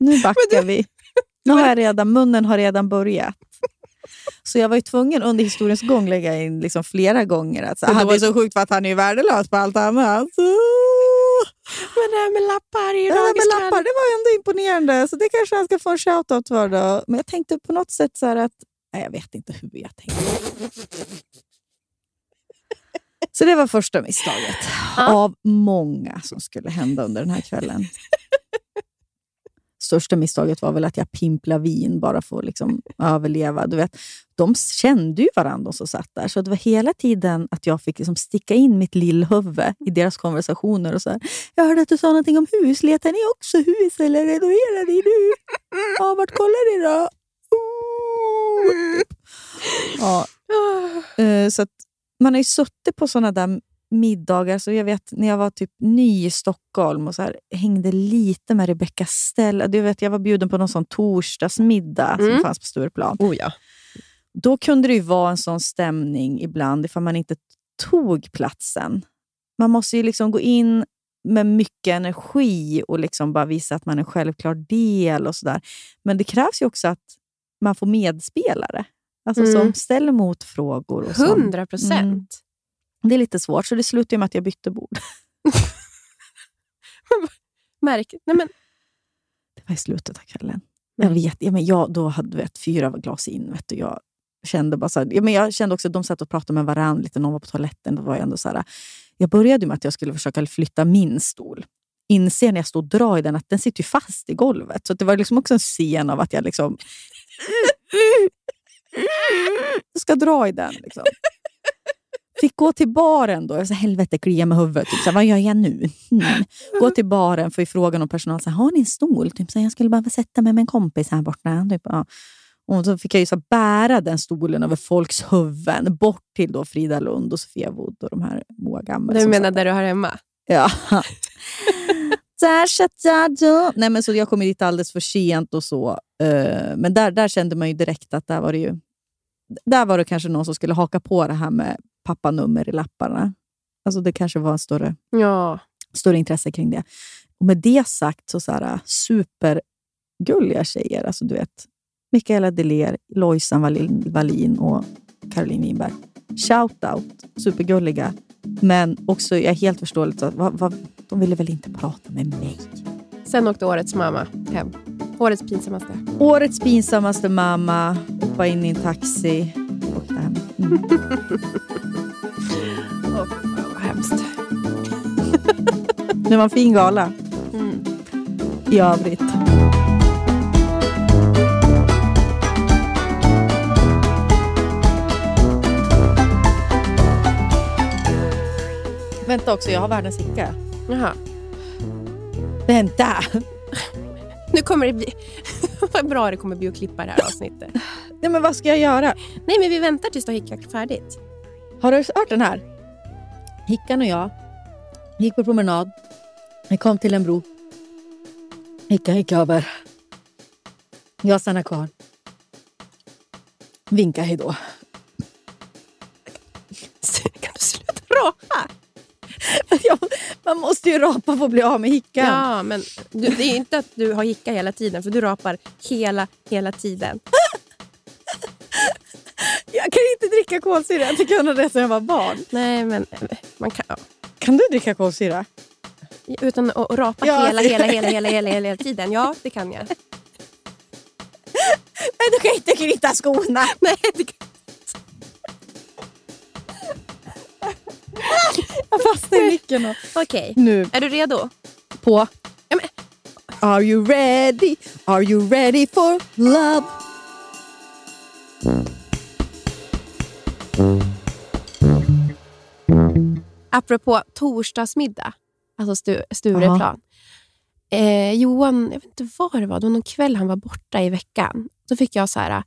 [SPEAKER 3] Nu backar vi. Nu har jag redan, munnen har redan börjat. Så jag var ju tvungen under historiens gång lägga in liksom flera gånger att så, han
[SPEAKER 4] var-
[SPEAKER 3] är så sjukt för att han är värdelös på allt annat.
[SPEAKER 4] Men det här med lappar ju
[SPEAKER 3] Det där med lappar, det var ändå imponerande. Så det kanske han ska få en shoutout för. Då. Men jag tänkte på något sätt så här att... Nej, jag vet inte hur jag tänkte. Så det var första misstaget av många som skulle hända under den här kvällen. Största misstaget var väl att jag pimplade vin bara för att liksom överleva. Du vet, de kände ju varandra som satt där, så det var hela tiden att jag fick liksom sticka in mitt lillhuvud i deras konversationer. och så här, Jag hörde att du sa någonting om hus. Letar ni också hus eller renoverar ni nu? Ja, vart kollar ni då? Ja. Eh, Så man har ju suttit på såna där middagar. Så jag vet när jag var typ ny i Stockholm och så här, hängde lite med Rebecca Stella. Du vet, jag var bjuden på någon sån torsdagsmiddag som
[SPEAKER 4] Mm.
[SPEAKER 3] fanns på Stureplan.
[SPEAKER 4] Oh ja.
[SPEAKER 3] Då kunde det ju vara en sån stämning ibland ifall man inte tog platsen. Man måste ju liksom gå in med mycket energi och liksom bara visa att man är en självklar del. och så där. Men det krävs ju också att man får medspelare. Alltså
[SPEAKER 4] Mm.
[SPEAKER 3] som ställer motfrågor. Som,
[SPEAKER 4] Hundra procent.
[SPEAKER 3] Mm. Det är lite svårt, så det slutade med att jag bytte bord.
[SPEAKER 4] Märk. Nej, men,
[SPEAKER 3] Det var i slutet av kvällen. Jag vet, ja, men jag, då hade vet, fyra glas in. Vet du, jag kände bara så här, ja, men jag kände också att de satt och pratade med varandra lite. Någon var på toaletten. Då var jag, ändå så här, jag började med att jag skulle försöka flytta min stol. Inser när jag står och drar i den att den sitter ju fast i golvet. Så det var liksom också en scen av att jag liksom... Ska dra i den. Liksom. Fick gå till baren då. Jag sa, helvete, klia med huvudet. Typ, så vad gör jag nu? Mm. Gå till baren för frågan om personal, så har ni en stol? Typ, så jag skulle bara sätta mig med en kompis här borta. Typ, ja. Och så fick jag ju så bära den stolen över folks huvuden bort till då Frida Lund och Sofia Wood och de här Moa Gammel.
[SPEAKER 4] du menar där du har hemma?
[SPEAKER 3] Ja. Där satt jag då. Nej, men så jag kom dit alldeles för sent och så. Eh, Men där, där kände man ju direkt att där var det ju... Där var det kanske någon som skulle haka på det här med pappanummer i lapparna. Alltså det kanske var en större,
[SPEAKER 4] Ja.
[SPEAKER 3] större intresse kring det. Och med det sagt, så, så här, supergulliga tjejer. Alltså du vet, Mikaela Deler, Lojsan Wallin, och Caroline Winberg. Shout out, supergulliga. Men också, jag är helt förståeligt, att, vad, vad, de ville väl inte prata med mig.
[SPEAKER 4] Sen åkte årets mamma hem. Årets pinsammaste.
[SPEAKER 3] Årets pinsammaste mamma, hoppa in i en taxi, åkte hem. Mm.
[SPEAKER 4] Åh, vad hemskt.
[SPEAKER 3] Det var en fin gala
[SPEAKER 4] Mm.
[SPEAKER 3] i övrigt. Vänta också, jag har världens hicka.
[SPEAKER 4] Jaha.
[SPEAKER 3] Vänta!
[SPEAKER 4] Nu kommer det bli... vad bra det kommer bli att klippa det här avsnittet.
[SPEAKER 3] Nej, men vad ska jag göra?
[SPEAKER 4] Nej, men vi väntar tills du har hickat färdigt.
[SPEAKER 3] Har du hört den här? Hickan och jag gick på promenad. Vi kom till en bro. Hickan gick över. Jag stannade kvar. Vinka hej då.
[SPEAKER 4] Kan du sluta rapa?
[SPEAKER 3] Man måste ju rapa för att bli av med hickan.
[SPEAKER 4] Ja, men du, det är inte att du har hicka hela tiden, för du rapar hela, hela tiden.
[SPEAKER 3] Jag kan inte dricka kolsyra. Jag tycker jag det sedan jag var barn.
[SPEAKER 4] Nej, men eh, man kan... Ja.
[SPEAKER 3] Kan du dricka kolsyra?
[SPEAKER 4] Utan att rapa
[SPEAKER 3] Ja.
[SPEAKER 4] hela, hela, hela, hela, hela, hela, tiden. Ja, det kan jag.
[SPEAKER 3] Nej, du kan inte knyta skorna.
[SPEAKER 4] Nej, det kan...
[SPEAKER 3] Jag fastnar i micken.
[SPEAKER 4] Okej.
[SPEAKER 3] Nu
[SPEAKER 4] Är du redo?
[SPEAKER 3] på.
[SPEAKER 4] Ja, men,
[SPEAKER 3] Are you ready? Are you ready for love?
[SPEAKER 4] Apropå torsdagsmiddag, alltså stu, Stureplan. Eh, Johan, jag vet inte vad det var, det var någon kväll han var borta i veckan. Då fick jag så här,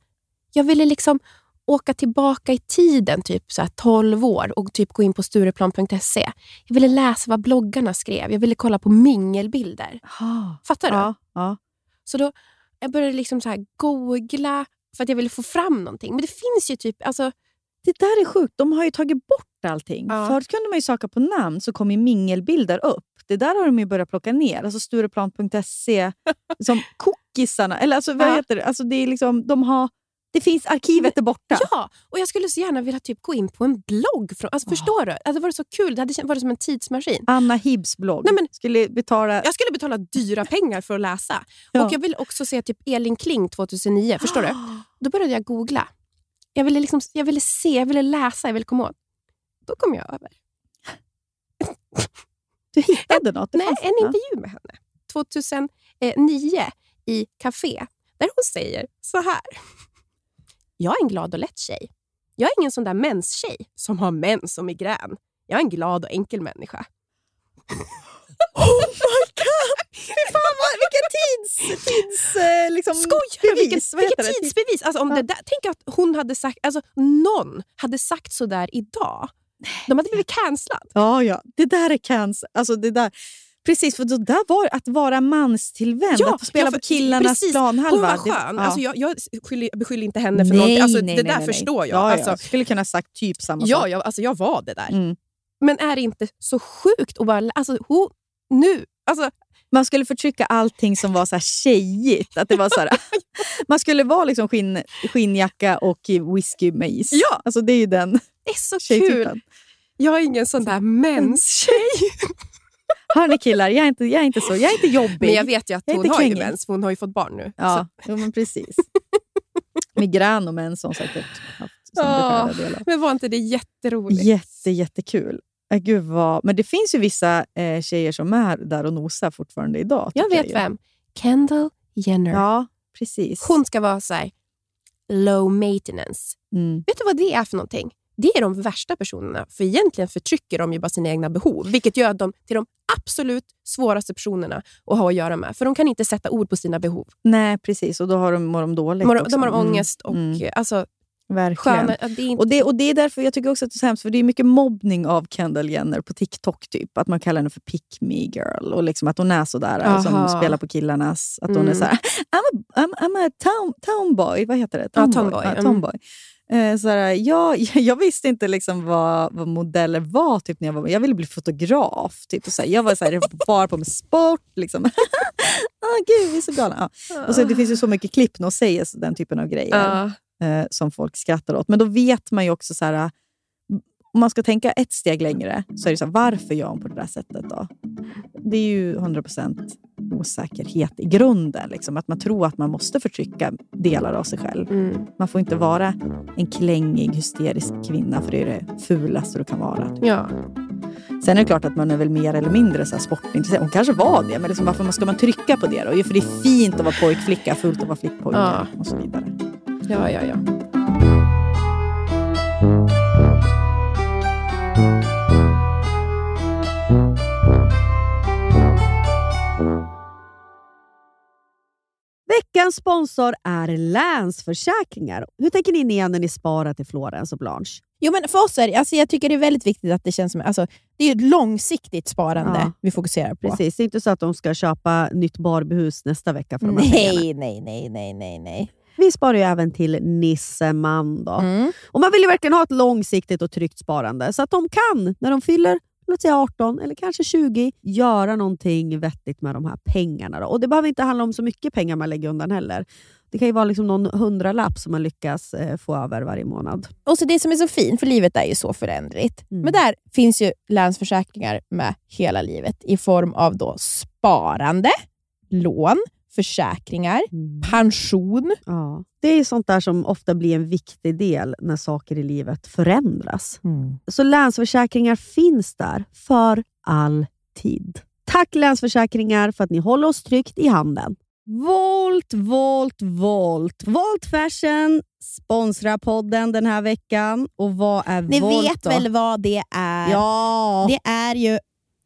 [SPEAKER 4] jag ville liksom åka tillbaka i tiden, typ så här 12 år och typ gå in på stureplan.se. Jag ville läsa vad bloggarna skrev. Jag ville kolla på mingelbilder. Fattar du?
[SPEAKER 3] Ja, ja.
[SPEAKER 4] Så då jag började liksom så här googla för att jag ville få fram någonting. Men det finns ju typ, alltså,
[SPEAKER 3] Det där är sjukt. De har ju tagit bort allting.
[SPEAKER 4] Ja.
[SPEAKER 3] Förut kunde man ju söka på namn så kom ju mingelbilder upp. Det där har de ju börjat plocka ner. Alltså Stureplan.se, som cookiesarna. Eller alltså, vad
[SPEAKER 4] Ja.
[SPEAKER 3] heter det? Alltså, det, är liksom, de har, det finns, arkivet är borta.
[SPEAKER 4] Ja, och jag skulle så gärna vilja typ gå in på en blogg. Från, alltså, Förstår du? Alltså, det var så kul. Det hade varit som en tidsmaskin.
[SPEAKER 3] Anna Hibbs blogg.
[SPEAKER 4] Nej, men-
[SPEAKER 3] skulle betala...
[SPEAKER 4] Jag skulle betala dyra pengar för att läsa.
[SPEAKER 3] Ja.
[SPEAKER 4] Och Jag vill också se typ Elin Kling 2009. Förstår du? Då började jag googla. Jag ville, liksom, jag ville se, jag ville läsa, jag ville komma åt. Då kom jag över
[SPEAKER 3] Du hittade något?
[SPEAKER 4] Nej, en intervju med henne 2009 i Café där hon säger så här. Jag är en glad och lätt tjej. Jag är ingen sån där menstjej som har mens och migrän. Jag är en glad och enkel människa.
[SPEAKER 3] Oh my god! Fy fan, vad, vilken tids... tids eh, liksom?
[SPEAKER 4] Vilket,
[SPEAKER 3] bevis.
[SPEAKER 4] Vilket
[SPEAKER 3] det?
[SPEAKER 4] tidsbevis! Alltså, om
[SPEAKER 3] Ja.
[SPEAKER 4] det där, tänk att hon hade sagt, alltså, någon hade sagt så där idag. De hade blivit cancellad.
[SPEAKER 3] Ja, ja. Det där är cancer. Alltså, det där, precis, för det där var att vara manstillvänd.
[SPEAKER 4] Ja,
[SPEAKER 3] att spela
[SPEAKER 4] ja, för-
[SPEAKER 3] på killarnas
[SPEAKER 4] precis.
[SPEAKER 3] planhalva.
[SPEAKER 4] Hon var
[SPEAKER 3] Det-
[SPEAKER 4] skön.
[SPEAKER 3] ja.
[SPEAKER 4] Alltså, jag, jag skyller, beskyller inte henne för
[SPEAKER 3] nej,
[SPEAKER 4] någonting. Alltså,
[SPEAKER 3] nej,
[SPEAKER 4] det
[SPEAKER 3] nej,
[SPEAKER 4] där förstår jag.
[SPEAKER 3] Ja, ja.
[SPEAKER 4] Alltså,
[SPEAKER 3] Jag skulle kunna sagt typ samma
[SPEAKER 4] ja,
[SPEAKER 3] sak.
[SPEAKER 4] jag, alltså, jag var det där.
[SPEAKER 3] Mm.
[SPEAKER 4] Men är det inte så sjukt att bara... Alltså, hon, nu, alltså,
[SPEAKER 3] Man skulle förtrycka allting som var så här tjejigt. Att det var så här, man skulle vara liksom skinn, skinnjacka och whisky med is.
[SPEAKER 4] Ja.
[SPEAKER 3] Alltså, det är ju den
[SPEAKER 4] det är så kul. Jag är ingen sån där menstjej.
[SPEAKER 3] Hörni killar, jag är, inte, jag är inte så. Jag är inte jobbig.
[SPEAKER 4] Men jag vet ju att hon har ju mens, för hon har ju fått barn nu.
[SPEAKER 3] Ja, jo, men precis. Migrän och mens har hon säkert haft som delar.
[SPEAKER 4] Men var inte det jätteroligt?
[SPEAKER 3] Jätte, jättekul. Äh, gud vad, men det finns ju vissa eh, tjejer som är där och nosar fortfarande idag.
[SPEAKER 4] Jag vet
[SPEAKER 3] ju.
[SPEAKER 4] vem. Kendall Jenner.
[SPEAKER 3] Ja, precis.
[SPEAKER 4] Hon ska vara så här low maintenance.
[SPEAKER 3] Mm.
[SPEAKER 4] Vet du vad det är för någonting? Det är de värsta personerna. För egentligen förtrycker de ju bara sina egna behov. Vilket gör dem till de absolut svåraste personerna att ha att göra med. För de kan inte sätta ord på sina behov.
[SPEAKER 3] Nej, precis. Och då har de, mår de dåligt
[SPEAKER 4] De har,
[SPEAKER 3] också.
[SPEAKER 4] de har
[SPEAKER 3] Mm,
[SPEAKER 4] ångest och
[SPEAKER 3] mm.
[SPEAKER 4] alltså,
[SPEAKER 3] Verkligen.
[SPEAKER 4] sköna... Det inte,
[SPEAKER 3] Och det, och det är därför jag tycker också att det är så hemskt, för det är mycket mobbning av Kendall Jenner på TikTok. typ. Att man kallar henne för pick me girl. Och liksom att hon är sådär,
[SPEAKER 4] Aha.
[SPEAKER 3] som spelar på killarnas. Att hon är
[SPEAKER 4] Mm.
[SPEAKER 3] såhär, I'm a, I'm, I'm a town, townboy. Vad heter det?
[SPEAKER 4] Ja, tomboy.
[SPEAKER 3] Ja,
[SPEAKER 4] Mm.
[SPEAKER 3] tomboy. Eh, såhär, jag, jag visste inte liksom vad, vad modeller var typ, när jag var Jag ville bli fotograf. Typ, och såhär, jag var såhär, bara på med sport. Liksom. ah, gud, vi är så galna. Ja. Och så, det finns ju så mycket klipp när hon säger så- den typen av grejer
[SPEAKER 4] Ja.
[SPEAKER 3] Eh, som folk skrattar åt. Men då vet man ju också så här, om man ska tänka ett steg längre, så är det så här, varför gör hon på det där sättet då? Det är ju 100% osäkerhet i grunden. Liksom, att man tror att man måste förtrycka delar av sig själv.
[SPEAKER 4] Mm.
[SPEAKER 3] Man får inte vara en klängig, hysterisk kvinna, för det är det fulaste du kan vara.
[SPEAKER 4] Ja.
[SPEAKER 3] Sen är det klart att man är väl mer eller mindre så här sportintresserad. Hon kanske var det, men liksom varför ska man trycka på det då? Jo, för det är fint att vara pojkflicka, fult att vara flickpojke
[SPEAKER 4] Ja.
[SPEAKER 3] och så vidare.
[SPEAKER 4] Ja, ja, ja.
[SPEAKER 5] Veckans sponsor är Länsförsäkringar. Hur tänker ni när ni sparar till Florens och Blanche?
[SPEAKER 6] Jo, men för oss är alltså jag tycker det är väldigt viktigt att det känns som... Alltså, det är ett långsiktigt sparande
[SPEAKER 5] Ja.
[SPEAKER 6] vi fokuserar på.
[SPEAKER 5] Precis, det är inte så att de ska köpa nytt Barbiehus nästa vecka för de här pengarna.
[SPEAKER 6] Nej, nej, nej, nej, nej, nej.
[SPEAKER 5] Vi sparar ju även till Nisseman. Då.
[SPEAKER 6] Mm.
[SPEAKER 5] Och man vill ju verkligen ha ett långsiktigt och tryggt sparande så att de kan, när de fyller låt säga 18 eller kanske 20, göra någonting vettigt med de här pengarna. Då. Och Det behöver inte handla om så mycket pengar man lägger undan heller. Det kan ju vara liksom någon hundralapp som man lyckas eh, få över varje månad.
[SPEAKER 6] Och så Det som är så fint, för livet är ju så föränderligt.
[SPEAKER 5] Mm.
[SPEAKER 6] Men där finns ju Länsförsäkringar med hela livet i form av då sparande, lån, försäkringar, pension.
[SPEAKER 5] Ja. Det är sånt där som ofta blir en viktig del när saker i livet förändras. Så Länsförsäkringar finns där för alltid. Tack Länsförsäkringar för att ni håller oss tryggt i handen.
[SPEAKER 7] Volt, Volt, Volt. Volt Fashion sponsrar podden den här veckan. Och vad är
[SPEAKER 6] Ni
[SPEAKER 7] Volt
[SPEAKER 6] vet
[SPEAKER 7] då?
[SPEAKER 6] väl vad det är?
[SPEAKER 7] Ja!
[SPEAKER 6] Det är ju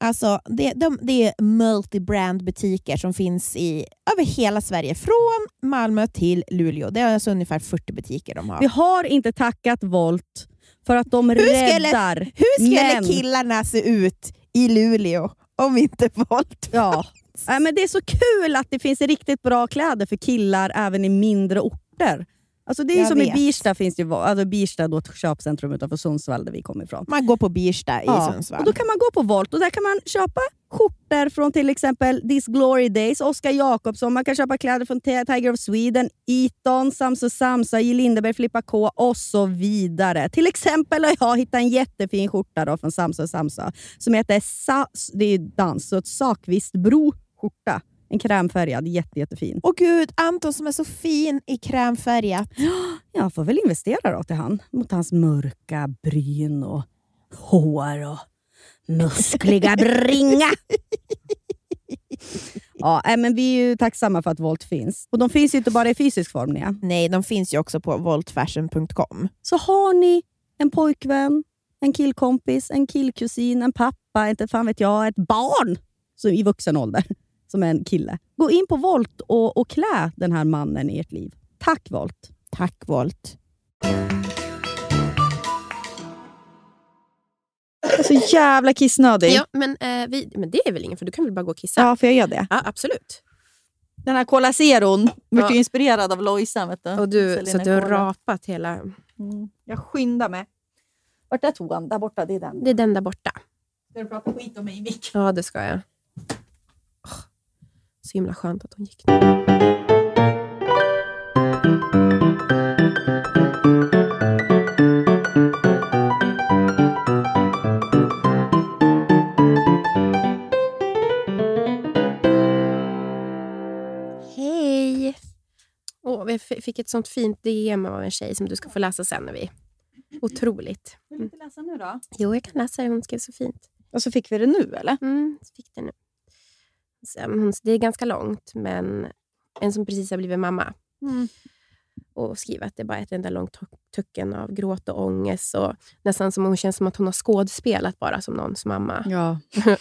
[SPEAKER 6] alltså, det, de, det är multibrand-butiker som finns i, över hela Sverige. Från Malmö till Luleå. Det är alltså ungefär 40 butiker de har.
[SPEAKER 7] Vi har inte tackat Volt för att de
[SPEAKER 6] skulle-
[SPEAKER 7] räddar.
[SPEAKER 6] Hur skulle
[SPEAKER 7] men-
[SPEAKER 6] killarna se ut i Luleå om inte Volt
[SPEAKER 7] Ja. Nej, men det är så kul att det finns riktigt bra kläder för killar även i mindre orter.
[SPEAKER 5] Alltså det är
[SPEAKER 6] Jag
[SPEAKER 5] som i
[SPEAKER 6] vet.
[SPEAKER 5] Birsta, finns det alltså Birsta då köpcentrum utanför Sundsvall där vi kommer ifrån.
[SPEAKER 6] Man går på Birsta i
[SPEAKER 5] Ja,
[SPEAKER 6] Sundsvall.
[SPEAKER 5] Och då kan man gå på Volt och där kan man köpa skjortor från till exempel This Glory Days, Oscar Jakobsson, man kan köpa kläder från Ti- Tiger of Sweden, Eton, Samso Samsa, J. Lindeberg, Filippa K och så vidare. Till exempel har jag hittat en jättefin skjorta då från Samso Samsa som heter Sa- det är dans, så ett Sakvistbro skjorta. En krämfärgad, jätte, jättefin.
[SPEAKER 6] Åh gud, Anton som är så fin i krämfärgat.
[SPEAKER 5] Jag får väl investera då till han. Mot hans mörka bryn och hår och muskliga bringa. ja, nej, men vi är ju tacksamma för att Volt finns. Och de finns ju inte bara i fysisk form. Nia.
[SPEAKER 6] Nej, de finns ju också på voltfashion.com.
[SPEAKER 5] Så har ni en pojkvän, en killkompis, en killkusin, en pappa, inte fan vet jag, ett barn så i vuxen ålder som är en kille. Gå in på Volt och, och klä den här mannen i ert liv. Tack Volt!
[SPEAKER 6] Tack Volt.
[SPEAKER 3] Så jävla kissnödig.
[SPEAKER 4] Ja, men, eh, vi, men det är väl ingen, för du kan väl bara gå och kissa?
[SPEAKER 3] Ja, får jag göra det?
[SPEAKER 4] Ja, absolut.
[SPEAKER 3] Den här Cola Zeron ju
[SPEAKER 4] Ja.
[SPEAKER 3] inspirerad av Lojsan. Vet du.
[SPEAKER 4] Och du, så du har
[SPEAKER 3] Cola.
[SPEAKER 4] rapat hela...
[SPEAKER 3] Mm. Jag skyndar mig. Vart är toan? Där borta, det är den.
[SPEAKER 4] Det är den där borta.
[SPEAKER 3] Ska du prata skit om mig i mick?
[SPEAKER 4] Ja, det ska jag. Så himla skönt att hon gick nu. Hej! Åh, vi fick ett sånt fint DM av en tjej som du ska få läsa sen. När vi... Otroligt.
[SPEAKER 3] Vill du inte läsa nu då?
[SPEAKER 4] Jo, jag kan läsa det. Hon skrev så fint.
[SPEAKER 3] Och så fick vi det nu eller?
[SPEAKER 4] Mm, så fick det nu. Så, hon- det är ganska långt, men en som precis har blivit mamma.
[SPEAKER 3] Mm.
[SPEAKER 4] Och skriver att det är bara ett enda långt tucken av gråt och ångest. Och nästan som hon känns som att hon har skådespelat bara som någons mamma.
[SPEAKER 3] Ja.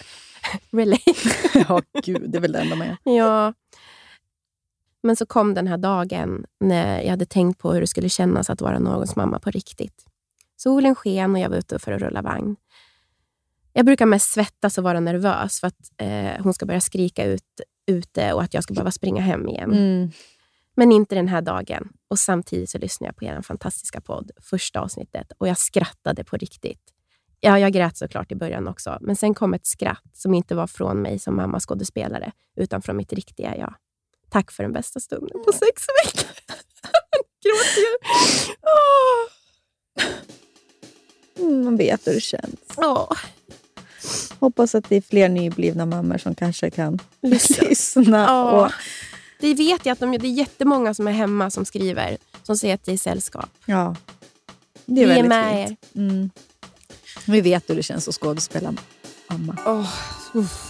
[SPEAKER 4] Relate.
[SPEAKER 3] ja, gud. Det är väl det enda med.
[SPEAKER 4] ja. Men så kom den här dagen när jag hade tänkt på hur det skulle kännas att vara någons mamma på riktigt. Solen sken och jag var ute för att rulla vagn. Jag brukar mest svettas och vara nervös för att eh, hon ska börja skrika ut ute och att jag ska behöva springa hem igen.
[SPEAKER 3] Mm.
[SPEAKER 4] Men inte den här dagen. Och Samtidigt så lyssnade jag på er fantastiska podd, första avsnittet, och jag skrattade på riktigt. Ja, jag grät såklart i början också, men sen kom ett skratt som inte var från mig som mamma skådespelare, utan från mitt riktiga jag. Tack för den bästa stunden på sex veckor. Gråter ju.
[SPEAKER 3] Mm, man vet hur det känns.
[SPEAKER 4] Åh.
[SPEAKER 3] Hoppas att det är fler nyblivna mammor som kanske kan
[SPEAKER 4] Lyssna.
[SPEAKER 3] lyssna.
[SPEAKER 4] Ja.
[SPEAKER 3] Och,
[SPEAKER 4] Det vet jag att de, det är jättemånga som är hemma som skriver, som säger att det är sällskap.
[SPEAKER 3] ja. Det
[SPEAKER 4] Vi
[SPEAKER 3] är
[SPEAKER 4] är
[SPEAKER 3] väldigt
[SPEAKER 4] med
[SPEAKER 3] fint. Mm. Vi vet hur det känns att skådespela mamma.
[SPEAKER 4] Uff.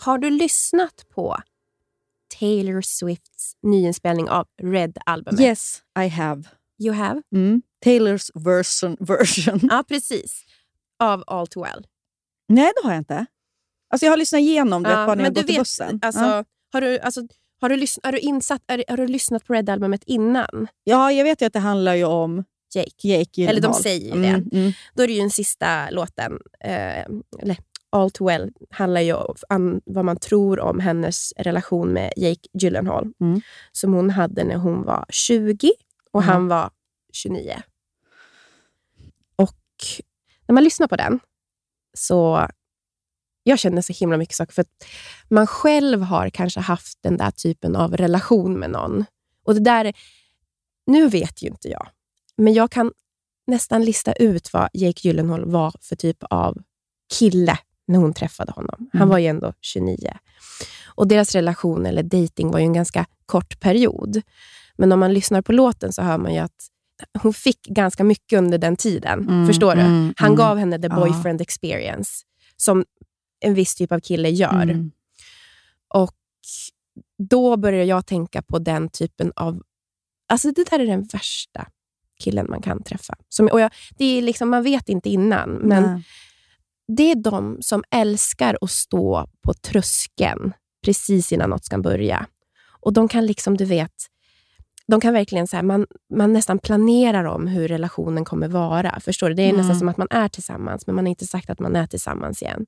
[SPEAKER 4] Har du lyssnat på Taylor Swifts nyinspelning av Red-albumet?
[SPEAKER 3] Yes, I have.
[SPEAKER 4] You have?
[SPEAKER 3] Mm. Taylors version. version.
[SPEAKER 4] Ja, precis. Av All Too Well.
[SPEAKER 3] Nej, det har jag inte. Alltså jag har lyssnat igenom det
[SPEAKER 4] Ja,
[SPEAKER 3] bara när jag gått
[SPEAKER 4] vet,
[SPEAKER 3] bussen.
[SPEAKER 4] Alltså,
[SPEAKER 3] ja.
[SPEAKER 4] har, du, alltså, har, du lys- har, du insatt, har, har du lyssnat på Red-albumet innan?
[SPEAKER 3] ja, jag vet ju att det handlar ju om
[SPEAKER 4] Jake?
[SPEAKER 3] Jake.
[SPEAKER 4] Eller de säger ju det.
[SPEAKER 3] Mm, mm.
[SPEAKER 4] Då är det ju den sista låten, eh, eller All Too Well, handlar ju om vad man tror om hennes relation med Jake Gyllenhaal.
[SPEAKER 3] Mm.
[SPEAKER 4] Som hon hade när hon var 20 och
[SPEAKER 3] Mm.
[SPEAKER 4] han var 29. Och när man lyssnar på den så jag känner så himla mycket saker. För man själv har kanske haft den där typen av relation med någon. Och det där, nu vet ju inte jag, men jag kan nästan lista ut vad Jake Gyllenhaal var för typ av kille när hon träffade honom. Han
[SPEAKER 3] Mm.
[SPEAKER 4] var ju ändå 29. Och deras relation, eller dating var ju en ganska kort period. Men om man lyssnar på låten så hör man ju att hon fick ganska mycket under den tiden.
[SPEAKER 3] Mm,
[SPEAKER 4] Förstår du?
[SPEAKER 3] mm,
[SPEAKER 4] Han
[SPEAKER 3] mm.
[SPEAKER 4] gav henne the
[SPEAKER 3] Ja.
[SPEAKER 4] boyfriend experience, som en viss typ av kille gör.
[SPEAKER 3] Mm.
[SPEAKER 4] Och då börjar jag tänka på den typen av... Alltså det där är den värsta killen man kan träffa. Som, och jag, det är liksom, man vet inte innan, men
[SPEAKER 3] Nej.
[SPEAKER 4] det är de som älskar att stå på tröskeln precis innan något ska börja. Och de kan liksom, du vet, de kan verkligen så här, man, man nästan planerar om hur relationen kommer vara. Förstår du? Det är
[SPEAKER 3] Mm.
[SPEAKER 4] nästan som att man är tillsammans, men man har inte sagt att man är tillsammans igen.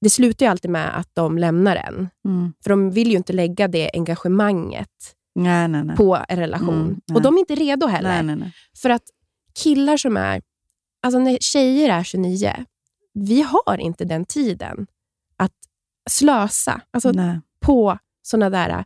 [SPEAKER 4] det slutar ju alltid med att de lämnar en.
[SPEAKER 3] Mm.
[SPEAKER 4] För de vill ju inte lägga det engagemanget
[SPEAKER 3] Nej, nej, nej.
[SPEAKER 4] på en relation.
[SPEAKER 3] Mm,
[SPEAKER 4] och de är inte redo heller. För att killar som är... Alltså när tjejer är 29, vi har inte den tiden att slösa alltså på såna där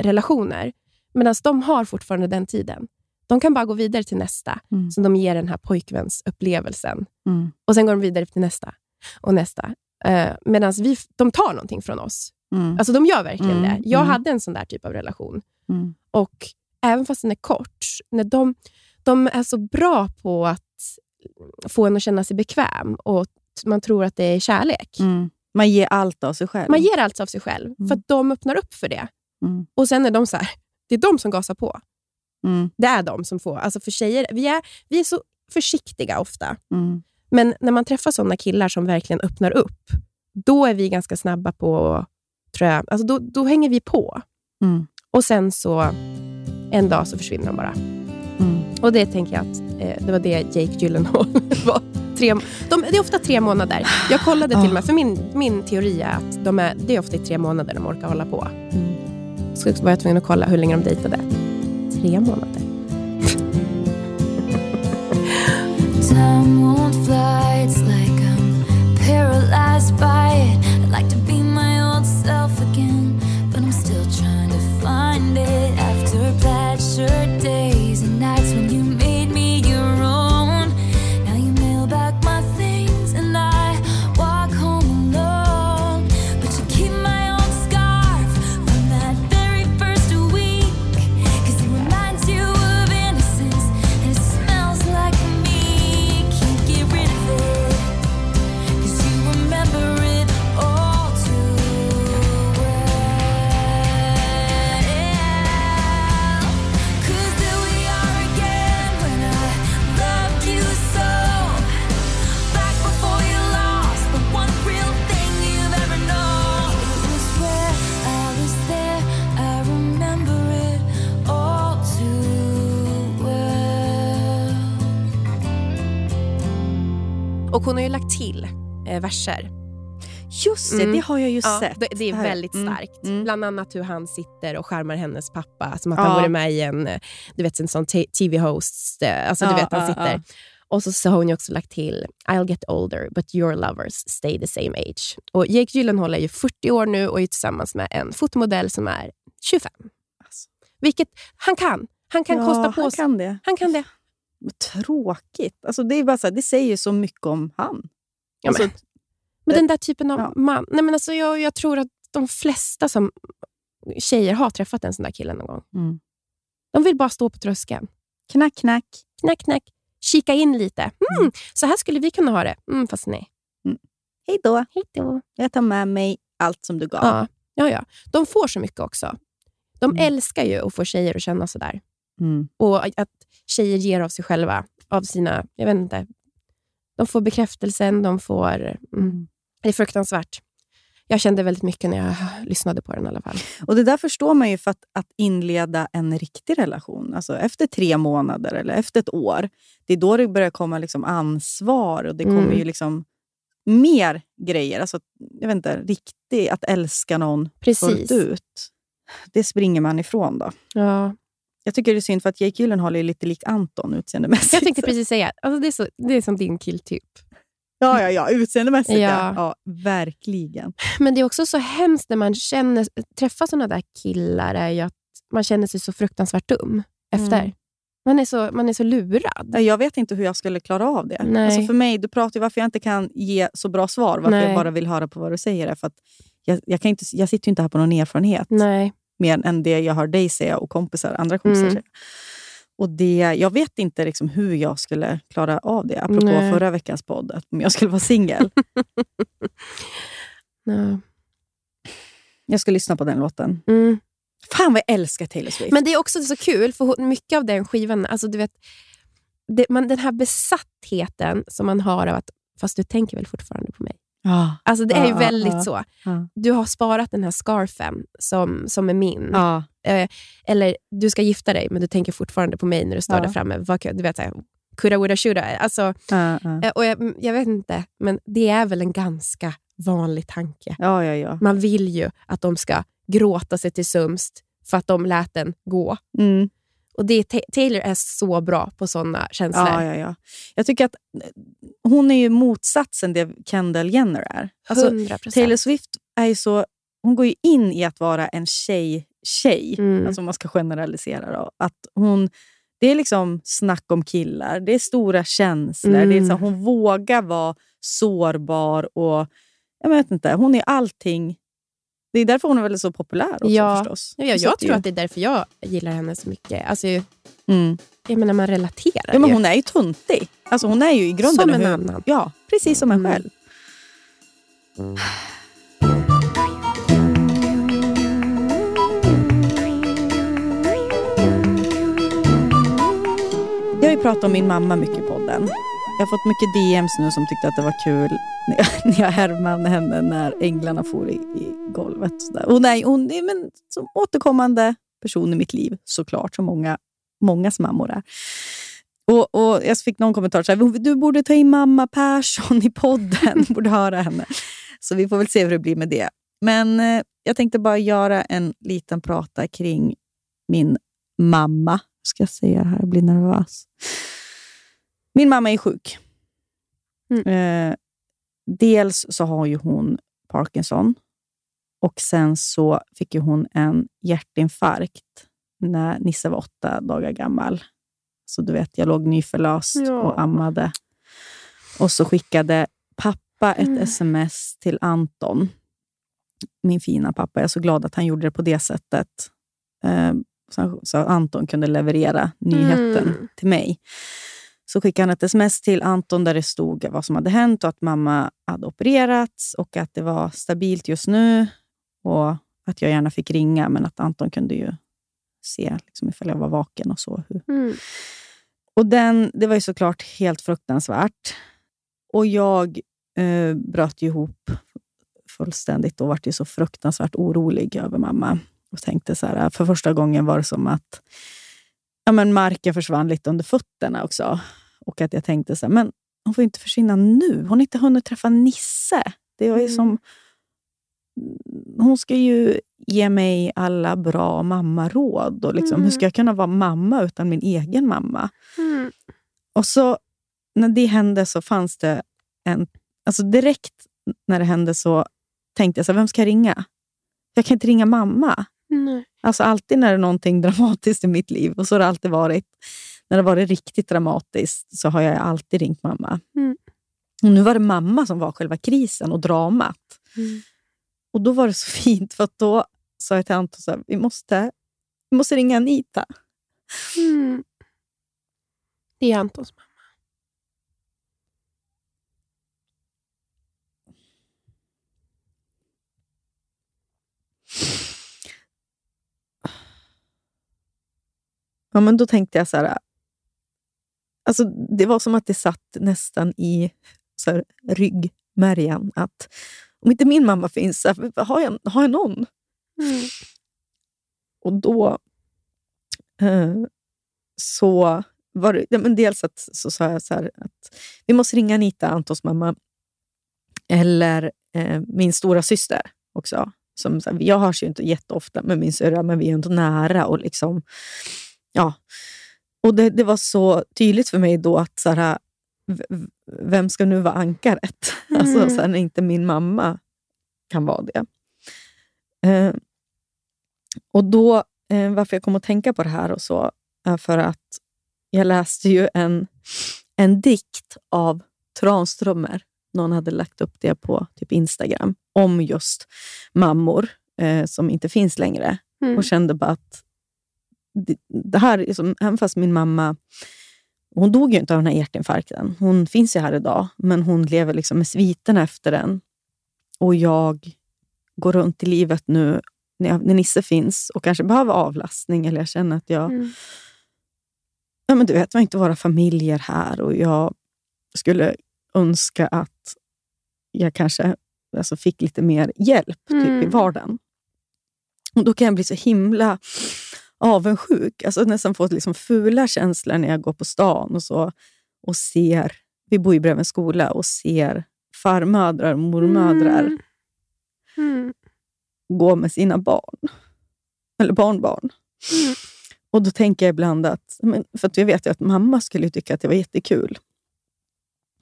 [SPEAKER 4] relationer. Medan de har fortfarande den tiden. De kan bara gå vidare till nästa,
[SPEAKER 3] Mm.
[SPEAKER 4] som de ger den här pojkvänsupplevelsen.
[SPEAKER 3] Mm.
[SPEAKER 4] Och sen går de vidare till nästa och nästa. Uh, Medan vi, de tar någonting från oss.
[SPEAKER 3] Mm.
[SPEAKER 4] Alltså de gör verkligen
[SPEAKER 3] Mm,
[SPEAKER 4] det. Jag
[SPEAKER 3] mm.
[SPEAKER 4] hade en sån där typ av relation.
[SPEAKER 3] Mm.
[SPEAKER 4] Och även fast den är kort, när de, de är så bra på att få en att känna sig bekväm och man tror att det är kärlek.
[SPEAKER 3] Man ger allt av sig själv.
[SPEAKER 4] Man ger allt av sig själv, för att de öppnar upp för det. Och sen är de så här, det är de som gasar på.
[SPEAKER 3] Mm.
[SPEAKER 4] Det är de som får. Alltså för tjejer, vi är, vi är så försiktiga ofta.
[SPEAKER 3] Mm.
[SPEAKER 4] Men när man träffar såna killar som verkligen öppnar upp, då är vi ganska snabba på, tror jag, alltså då, då hänger vi på.
[SPEAKER 3] Mm.
[SPEAKER 4] Och sen så, en dag så försvinner de bara.
[SPEAKER 3] Mm.
[SPEAKER 4] Och det tänker jag att eh, det var det Jake Gyllenhaal var. Tre, de, det är ofta tre månader. Jag kollade till och med, för min, min teori är att de är, det är ofta i tre månader de orkar hålla på.
[SPEAKER 3] Mm.
[SPEAKER 4] Så var jag tvungen att kolla hur länge de dejtade. Tre månader.
[SPEAKER 8] Time won't fly, it's like I'm paralyzed
[SPEAKER 4] lagt till eh, verser.
[SPEAKER 3] Just det,
[SPEAKER 4] Mm.
[SPEAKER 3] det har jag ju
[SPEAKER 4] Ja,
[SPEAKER 3] sett.
[SPEAKER 4] det, det är
[SPEAKER 3] här.
[SPEAKER 4] väldigt
[SPEAKER 3] Mm,
[SPEAKER 4] starkt.
[SPEAKER 3] mm.
[SPEAKER 4] Bland annat hur han sitter och skärmar hennes pappa. Som att
[SPEAKER 3] Ja.
[SPEAKER 4] han vore med i en, du vet, en sån TV-host. eh, Alltså, du
[SPEAKER 3] Ja,
[SPEAKER 4] vet, han sitter. Och så, så har hon också lagt till I'll get older but your lovers stay the same age. Och Jake Gyllenhaal är ju 40 år nu och är tillsammans med en fotomodell som är 25.
[SPEAKER 3] Alltså.
[SPEAKER 4] Vilket han kan. Han kan kosta på
[SPEAKER 3] han
[SPEAKER 4] sig.
[SPEAKER 3] kan det.
[SPEAKER 4] Han kan det.
[SPEAKER 3] Tråkigt. Alltså, det, är bara så här, det säger så mycket om han.
[SPEAKER 4] Ja,
[SPEAKER 3] Alltså,
[SPEAKER 4] men, men den där typen av
[SPEAKER 3] Ja.
[SPEAKER 4] man. Nej, men alltså, jag, jag tror att de flesta som tjejer har träffat en sån där kille någon gång.
[SPEAKER 3] Mm.
[SPEAKER 4] De vill bara stå på tröskeln.
[SPEAKER 3] Knack, knack.
[SPEAKER 4] Knack, knack. Kika in lite. Mm, Så här skulle vi kunna ha det. Mm, fast nej.
[SPEAKER 3] Hej då.
[SPEAKER 4] Hej då.
[SPEAKER 3] Jag tar med mig allt som du gav.
[SPEAKER 4] Ja. Ja, ja. De får så mycket också. De
[SPEAKER 3] Mm.
[SPEAKER 4] älskar ju att få tjejer att känna sådär.
[SPEAKER 3] Mm.
[SPEAKER 4] Och att tjejer ger av sig själva. Av sina, jag vet inte. De får bekräftelsen, de får... Mm. Det är fruktansvärt. Jag kände väldigt mycket när jag lyssnade på den i alla fall.
[SPEAKER 3] Och Det där förstår man ju för att, att inleda en riktig relation. Alltså efter tre månader eller efter ett år. Det är då det börjar komma liksom ansvar och det
[SPEAKER 4] Mm.
[SPEAKER 3] kommer ju liksom mer grejer. Alltså, jag vet inte, riktigt att älska någon
[SPEAKER 4] Precis.
[SPEAKER 3] fullt ut. Det springer man ifrån då.
[SPEAKER 4] Ja.
[SPEAKER 3] Jag tycker det är synd för att Jake Gyllenhaal är lite lik Anton utseendemässigt.
[SPEAKER 4] Jag tänkte precis säga, alltså det, är så, det är som din killtyp.
[SPEAKER 3] Ja, ja, ja. Utseendemässigt, ja.
[SPEAKER 4] Ja.
[SPEAKER 3] ja. Verkligen.
[SPEAKER 4] Men det är också så hemskt när man känner, träffar såna där killar, är att man känner sig så fruktansvärt dum efter.
[SPEAKER 3] Mm.
[SPEAKER 4] Man, är så, man är så lurad.
[SPEAKER 3] Ja, Jag vet inte hur jag skulle klara av det.
[SPEAKER 4] Nej.
[SPEAKER 3] Alltså för mig, du pratar ju varför jag inte kan ge så bra svar, varför
[SPEAKER 4] Nej.
[SPEAKER 3] jag bara vill höra på vad du säger. För att jag, jag, kan inte, jag sitter ju inte här på någon erfarenhet,
[SPEAKER 4] Nej.
[SPEAKER 3] Mer än det jag hör dig säga och kompisar, andra kompisar
[SPEAKER 4] Mm.
[SPEAKER 3] säga. Och det, jag vet inte liksom hur jag skulle klara av det, apropå
[SPEAKER 4] Nej.
[SPEAKER 3] förra veckans podd, att om jag skulle vara singel.
[SPEAKER 4] Ja.
[SPEAKER 3] jag ska lyssna på den låten.
[SPEAKER 4] Mm.
[SPEAKER 3] Fan vad jag älskar Taylor Swift.
[SPEAKER 4] Men det är också så kul, för mycket av den skivan, alltså du vet, det, man, den här besattheten som man har av att, fast du tänker väl fortfarande på mig?
[SPEAKER 3] Ja.
[SPEAKER 4] Alltså det är ju väldigt
[SPEAKER 3] ja.
[SPEAKER 4] så. Du har sparat den här scarfen som, som är min. Eh, eller du ska gifta dig, men du tänker fortfarande på mig när du står där framme. Vad, du vet, coulda, woulda, shoulda. Alltså, eh, och jag, jag vet inte, men det är väl en ganska vanlig tanke.
[SPEAKER 3] ja, ja, ja.
[SPEAKER 4] Man vill ju att de ska gråta sig till sömst för att de lät den gå.
[SPEAKER 3] Mm.
[SPEAKER 4] Och det, Ta- Taylor är så bra på såna känslor.
[SPEAKER 3] Ja, ja, ja. Jag tycker att eh, hon är ju motsatsen det Kendall Jenner är. Alltså,
[SPEAKER 4] 100%.
[SPEAKER 3] Taylor Swift är ju så, hon går ju in i att vara en tjej-tjej.
[SPEAKER 4] Mm.
[SPEAKER 3] Alltså om man ska generalisera. Då. Att hon, det är liksom snack om killar, det är stora känslor.
[SPEAKER 4] Mm.
[SPEAKER 3] Det är liksom, hon vågar vara sårbar och jag vet inte, hon är allting. Det är därför hon är väldigt så populär också
[SPEAKER 4] Ja.
[SPEAKER 3] förstås.
[SPEAKER 4] Ja, jag, jag tror att det är därför jag gillar henne så mycket. Alltså,
[SPEAKER 3] Mm.
[SPEAKER 4] jag menar, man relaterar
[SPEAKER 3] Ja, men
[SPEAKER 4] ju.
[SPEAKER 3] hon är ju tuntig. Alltså hon är ju i grunden
[SPEAKER 4] Som en
[SPEAKER 3] hur-
[SPEAKER 4] annan.
[SPEAKER 3] Ja, precis som en
[SPEAKER 4] Mm.
[SPEAKER 3] själv. Jag har ju pratat om min mamma mycket i podden. Jag har fått mycket DMs nu som tyckte att det var kul när jag, när jag härmade henne när änglarna for i, i golvet. Så där. Och nej, hon är en återkommande person i mitt liv, såklart, som många, mångas mammor är. Och, och Jag fick någon kommentar så här, du borde ta in mamma Persson i podden, du borde höra henne. Så vi får väl se hur det blir med det. Men eh, jag tänkte bara göra en liten prata kring min mamma. Ska jag säga här, jag blir nervös. Min mamma är sjuk. Eh, dels så har ju hon Parkinson och sen så fick ju hon en hjärtinfarkt när Nisse var åtta dagar gammal. Så du vet, jag låg nyförlöst
[SPEAKER 4] Ja.
[SPEAKER 3] och ammade. Och så skickade pappa ett
[SPEAKER 4] Mm.
[SPEAKER 3] sms till Anton. Min fina pappa. Jag är så glad att han gjorde det på det sättet. Eh, så, så Anton kunde leverera nyheten
[SPEAKER 4] Mm.
[SPEAKER 3] till mig. Så skickade han ett sms till Anton där det stod vad som hade hänt och att mamma hade opererats och att det var stabilt just nu och att jag gärna fick ringa, men att Anton kunde ju se liksom, ifall jag var vaken och så.
[SPEAKER 4] Mm.
[SPEAKER 3] Och den, Det var ju såklart helt fruktansvärt. Och jag eh, bröt ihop fullständigt och vart ju så fruktansvärt orolig över mamma. Och tänkte så här, för första gången var det som att ja, men marken försvann lite under fötterna också. Och att jag tänkte så här, men hon får inte försvinna nu. Hon har inte hunnit träffa Nisse. Det ju
[SPEAKER 4] Mm.
[SPEAKER 3] som... Hon ska ju ge mig alla bra mammaråd. Och liksom, Hur ska jag kunna vara mamma utan min egen mamma?
[SPEAKER 4] Mm.
[SPEAKER 3] Och så när det hände så fanns det en... Alltså direkt när det hände så tänkte jag, så här, vem ska jag ringa? Jag kan inte ringa mamma.
[SPEAKER 4] Nej.
[SPEAKER 3] Alltså alltid när det är någonting dramatiskt i mitt liv, och så har det alltid varit. När det varit riktigt dramatiskt så har jag alltid ringt mamma.
[SPEAKER 4] Mm.
[SPEAKER 3] Och nu var det mamma som var själva krisen och dramat.
[SPEAKER 4] Mm.
[SPEAKER 3] Och då var det så fint, för att då sa jag till Anton så här, vi måste, vi måste ringa Anita.
[SPEAKER 4] Mm. Det är Antons mamma.
[SPEAKER 3] Ja, men då tänkte jag så här... Alltså, det var som att det satt nästan i så här, ryggmärgen. Att om inte min mamma finns, här, har, jag, har jag någon?
[SPEAKER 4] Mm.
[SPEAKER 3] Och då eh, så var det... Ja, men dels att, så sa jag så här, att vi måste ringa Anita, Antons mamma. Eller eh, min stora syster också. Som, så här, jag hörs ju inte jätteofta med min syrra, men vi är ändå nära. och liksom ja. Och det, det var så tydligt för mig då att så här, vem ska nu vara ankaret? Alltså,
[SPEAKER 4] Mm.
[SPEAKER 3] så här, när inte min mamma kan vara det. Eh, och då, eh, Varför jag kom att tänka på det här och så, är för att jag läste ju en, en dikt av Tranströmer. Någon hade lagt upp det på typ Instagram om just mammor eh, som inte finns längre.
[SPEAKER 4] Mm.
[SPEAKER 3] Och kände bara att det, här, är som, även fast min mamma hon dog ju inte av den här hjärtinfarkten. Hon finns ju här idag, men hon lever liksom med sviterna efter den. Och jag går runt i livet nu när, jag, när Nisse finns och kanske behöver avlastning. Eller jag känner att jag...
[SPEAKER 4] Mm.
[SPEAKER 3] Ja, men du vet, vi har inte våra familjer här och jag skulle önska att jag kanske alltså, fick lite mer hjälp typ, i
[SPEAKER 4] Mm.
[SPEAKER 3] vardagen. Och Då kan jag bli så himla avundsjuk. Alltså nästan få liksom fula känslor när jag går på stan och så. och ser, vi bor ju bredvid en skola, och ser farmödrar och mormödrar
[SPEAKER 4] Mm. Mm.
[SPEAKER 3] gå med sina barn. Eller barnbarn.
[SPEAKER 4] Mm.
[SPEAKER 3] Och då tänker jag ibland att, för att vi vet ju att mamma skulle tycka att det var jättekul.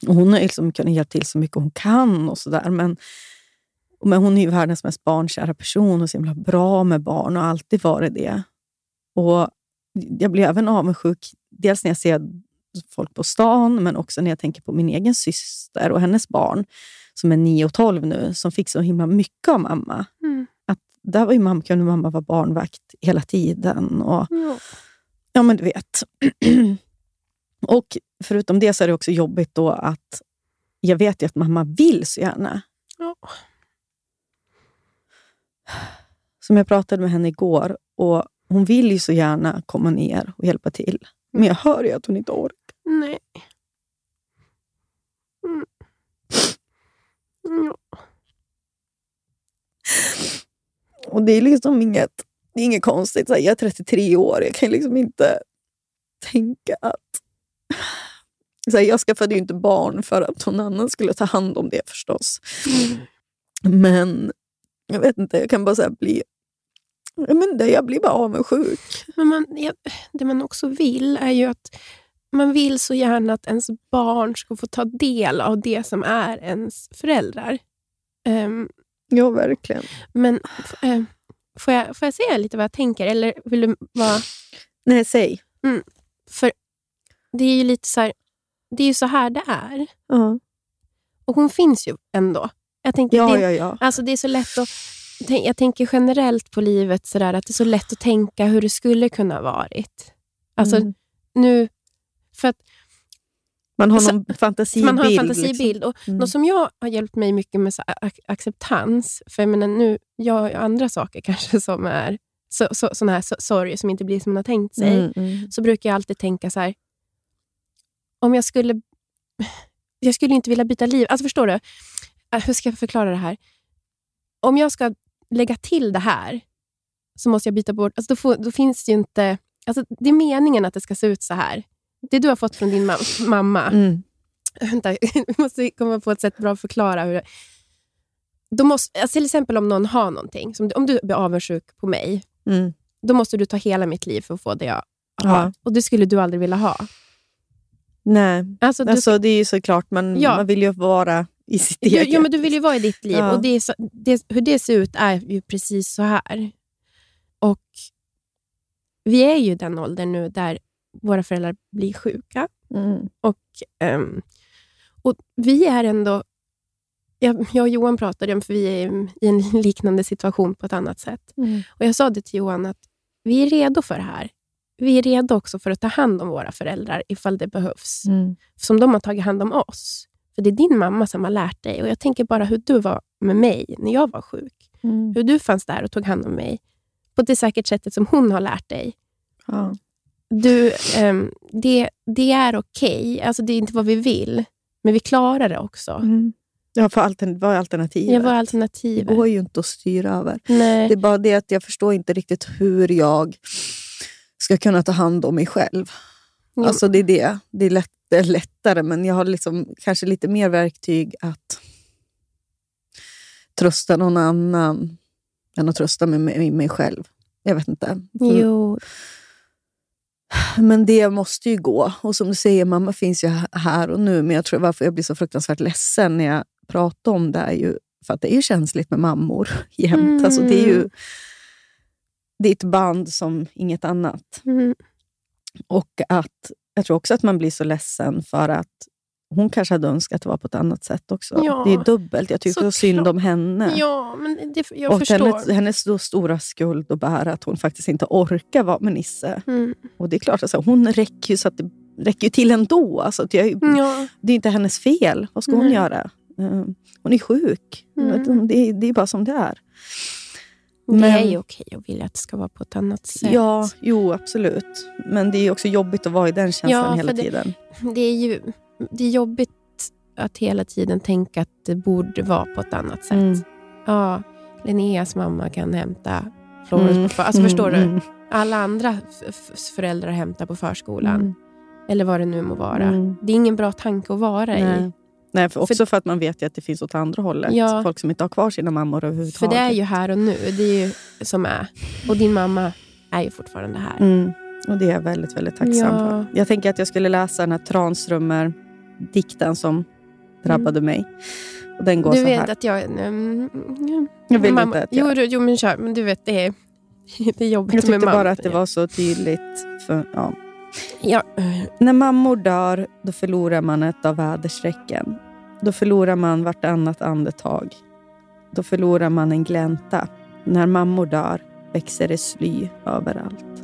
[SPEAKER 3] Och hon har liksom kunnat hjälpa till så mycket hon kan och sådär. Men, men hon är ju världens mest barnkära person och så himla bra med barn och alltid varit det. Och jag blir även avundsjuk, dels när jag ser folk på stan, men också när jag tänker på min egen syster och hennes barn, som är 9 och 12 nu, som fick så himla mycket av mamma.
[SPEAKER 4] Mm.
[SPEAKER 3] Att där var ju mamma, kunde mamma vara barnvakt hela tiden. Och,
[SPEAKER 4] Ja.
[SPEAKER 3] ja, men du vet. och förutom det så är det också jobbigt då att jag vet ju att mamma vill så gärna.
[SPEAKER 4] Ja.
[SPEAKER 3] Som jag pratade med henne igår och hon vill ju så gärna komma ner och hjälpa till. Men jag hör ju att hon inte orkar.
[SPEAKER 4] Nej. Mm. Ja.
[SPEAKER 3] Och det är liksom inget, det är inget konstigt. Jag är 33 år, jag kan liksom inte tänka att... Så jag skaffade ju inte barn för att någon annan skulle ta hand om det förstås. Men jag vet inte, jag kan bara bli... Men det, jag blir bara avundsjuk.
[SPEAKER 4] Men man, ja, det man också vill är ju att man vill så gärna att ens barn ska få ta del av det som är ens föräldrar. Ehm,
[SPEAKER 3] Ja, verkligen.
[SPEAKER 4] men eh, får, jag, får jag säga lite vad jag tänker? Eller vill du vara...
[SPEAKER 3] Nej, säg.
[SPEAKER 4] För det är ju lite så här, det är ju så här det är.
[SPEAKER 3] Ja,
[SPEAKER 4] Och hon finns ju ändå. Jag tänker,
[SPEAKER 3] ja,
[SPEAKER 4] det,
[SPEAKER 3] ja. ja.
[SPEAKER 4] Alltså det är så lätt att... Jag tänker generellt på livet sådär att det är så lätt att tänka hur det skulle kunna ha varit. Alltså
[SPEAKER 3] Mm.
[SPEAKER 4] nu... För att
[SPEAKER 3] Man har någon fantasibild.
[SPEAKER 4] man har en fantasibild. Och
[SPEAKER 3] Mm.
[SPEAKER 4] Något som jag har hjälpt mig mycket med så acceptans, för jag menar nu, jag har andra saker kanske som är så, så, såna här so- sorger som inte blir som man har tänkt sig.
[SPEAKER 3] Mm, mm.
[SPEAKER 4] Så brukar jag alltid tänka så här, om jag skulle... Jag skulle inte vilja byta liv. Alltså förstår du? Äh, Hur ska jag förklara det här? Om jag ska lägga till det här, så måste jag byta bort... Alltså då, får, då finns det ju inte... Alltså det är meningen att det ska se ut så här. Det du har fått från din mam- mamma.
[SPEAKER 3] Mm.
[SPEAKER 4] Vänta, vi måste komma på ett sätt bra att förklara. Hur då måste, alltså till exempel om någon har någonting, som, om du blir avundsjuk på mig,
[SPEAKER 3] Mm.
[SPEAKER 4] då måste du ta hela mitt liv för att få det jag
[SPEAKER 3] Ja.
[SPEAKER 4] har. Och det skulle du aldrig vilja ha.
[SPEAKER 3] Nej,
[SPEAKER 4] Alltså, du,
[SPEAKER 3] alltså, det är ju såklart, man,
[SPEAKER 4] Ja.
[SPEAKER 3] man vill ju vara i sitt
[SPEAKER 4] du, ja, men du vill ju vara i ditt liv.
[SPEAKER 3] Ja.
[SPEAKER 4] Och det så, det, Hur det ser ut är ju precis så här. Och Vi är ju i den åldern nu där våra föräldrar blir sjuka.
[SPEAKER 3] Mm.
[SPEAKER 4] Och, ehm, och vi är ändå... Jag, jag och Johan pratade om, för vi är i en liknande situation på ett annat sätt.
[SPEAKER 3] Mm.
[SPEAKER 4] Och Jag sa det till Johan, att vi är redo för det här. Vi är redo också för att ta hand om våra föräldrar ifall det behövs.
[SPEAKER 3] Mm.
[SPEAKER 4] Som de har tagit hand om oss. För det är din mamma som har lärt dig. Och Jag tänker bara hur du var med mig när jag var sjuk.
[SPEAKER 3] Mm.
[SPEAKER 4] Hur du fanns där och tog hand om mig. På det säkert sättet som hon har lärt dig.
[SPEAKER 3] Ja.
[SPEAKER 4] Du, ehm, det, det är okej. Alltså det är inte vad vi vill. Men vi klarar det också.
[SPEAKER 3] Mm. Ja, för altern- vad är alternativet?
[SPEAKER 4] Jag var
[SPEAKER 3] det
[SPEAKER 4] alternativet.
[SPEAKER 3] går ju inte att styra över.
[SPEAKER 4] Nej.
[SPEAKER 3] Det är bara det att jag förstår inte riktigt hur jag ska kunna ta hand om mig själv.
[SPEAKER 4] Jo.
[SPEAKER 3] Alltså det är det. Det är, lätt, det är lättare, men jag har liksom kanske lite mer verktyg att trösta någon annan än att trösta mig, mig, mig själv. Jag vet inte. För-
[SPEAKER 4] Jo.
[SPEAKER 3] Men det måste ju gå. Och som du säger, mamma finns ju här och nu. Men jag tror varför jag blir så fruktansvärt ledsen när jag pratar om det är ju för att det är ju känsligt med mammor jämt.
[SPEAKER 4] Mm.
[SPEAKER 3] Alltså det är ju det är ett band som inget annat.
[SPEAKER 4] Mm.
[SPEAKER 3] Och att jag tror också att man blir så ledsen för att hon kanske hade önskat att det var på ett annat sätt också.
[SPEAKER 4] Ja,
[SPEAKER 3] det är dubbelt. Jag tycker så synd
[SPEAKER 4] såklart.
[SPEAKER 3] om henne.
[SPEAKER 4] Ja, men det, jag
[SPEAKER 3] och
[SPEAKER 4] förstår.
[SPEAKER 3] hennes, hennes stora skuld att bära att hon faktiskt inte orkar vara med Nisse.
[SPEAKER 4] Mm.
[SPEAKER 3] Och det är klart, alltså, hon räcker ju så att det räcker ju till ändå. Alltså, att jag,
[SPEAKER 4] Ja.
[SPEAKER 3] Det är inte hennes fel. Vad ska hon
[SPEAKER 4] Nej.
[SPEAKER 3] göra? Eh, hon är sjuk.
[SPEAKER 4] Mm.
[SPEAKER 3] Det, är, det är bara som det är.
[SPEAKER 4] Det
[SPEAKER 3] Men-
[SPEAKER 4] är ju okej att vilja att det ska vara på ett annat sätt.
[SPEAKER 3] Ja, jo absolut. Men det är också jobbigt att vara i den känslan
[SPEAKER 4] Ja,
[SPEAKER 3] hela
[SPEAKER 4] det-
[SPEAKER 3] tiden.
[SPEAKER 4] Det är ju det är jobbigt att hela tiden tänka att det borde vara på ett annat sätt.
[SPEAKER 3] Mm.
[SPEAKER 4] Ja, Linneas mamma kan hämta Florence
[SPEAKER 3] Mm.
[SPEAKER 4] på Alltså
[SPEAKER 3] Mm,
[SPEAKER 4] förstår du?
[SPEAKER 3] mm,
[SPEAKER 4] Alla andra föräldrar hämtar på förskolan.
[SPEAKER 3] mm.
[SPEAKER 4] Eller vad det nu må vara.
[SPEAKER 3] Mm.
[SPEAKER 4] Det är ingen bra tanke att vara
[SPEAKER 3] Nej.
[SPEAKER 4] i.
[SPEAKER 3] Nej, för också för, att man vet ju att det finns åt andra hållet.
[SPEAKER 4] Ja.
[SPEAKER 3] Folk som inte har kvar sina mammor
[SPEAKER 4] För
[SPEAKER 3] överhuvudtaget.
[SPEAKER 4] det är ju här och nu. Det är ju som är. Och din mamma är ju fortfarande här.
[SPEAKER 3] Mm. Och det är jag väldigt, väldigt tacksam
[SPEAKER 4] Ja.
[SPEAKER 3] för. Jag tänker att jag skulle läsa den här Tranströmer-dikten som drabbade mig. Och den går
[SPEAKER 4] Du
[SPEAKER 3] så
[SPEAKER 4] vet
[SPEAKER 3] här.
[SPEAKER 4] att jag... Mm,
[SPEAKER 3] Jag vill
[SPEAKER 4] mamma,
[SPEAKER 3] inte att jag...
[SPEAKER 4] jo, jo, men kör. Men du vet, det är, det är jobbigt
[SPEAKER 3] Jag tyckte
[SPEAKER 4] med mamma.
[SPEAKER 3] bara att det var så tydligt. För, ja.
[SPEAKER 4] Ja.
[SPEAKER 3] Eh, när mammor dör, då förlorar man ett av väderstrecken. Då förlorar man vartannat andetag. Då förlorar man en glänta. När mammor dör växer det sly överallt.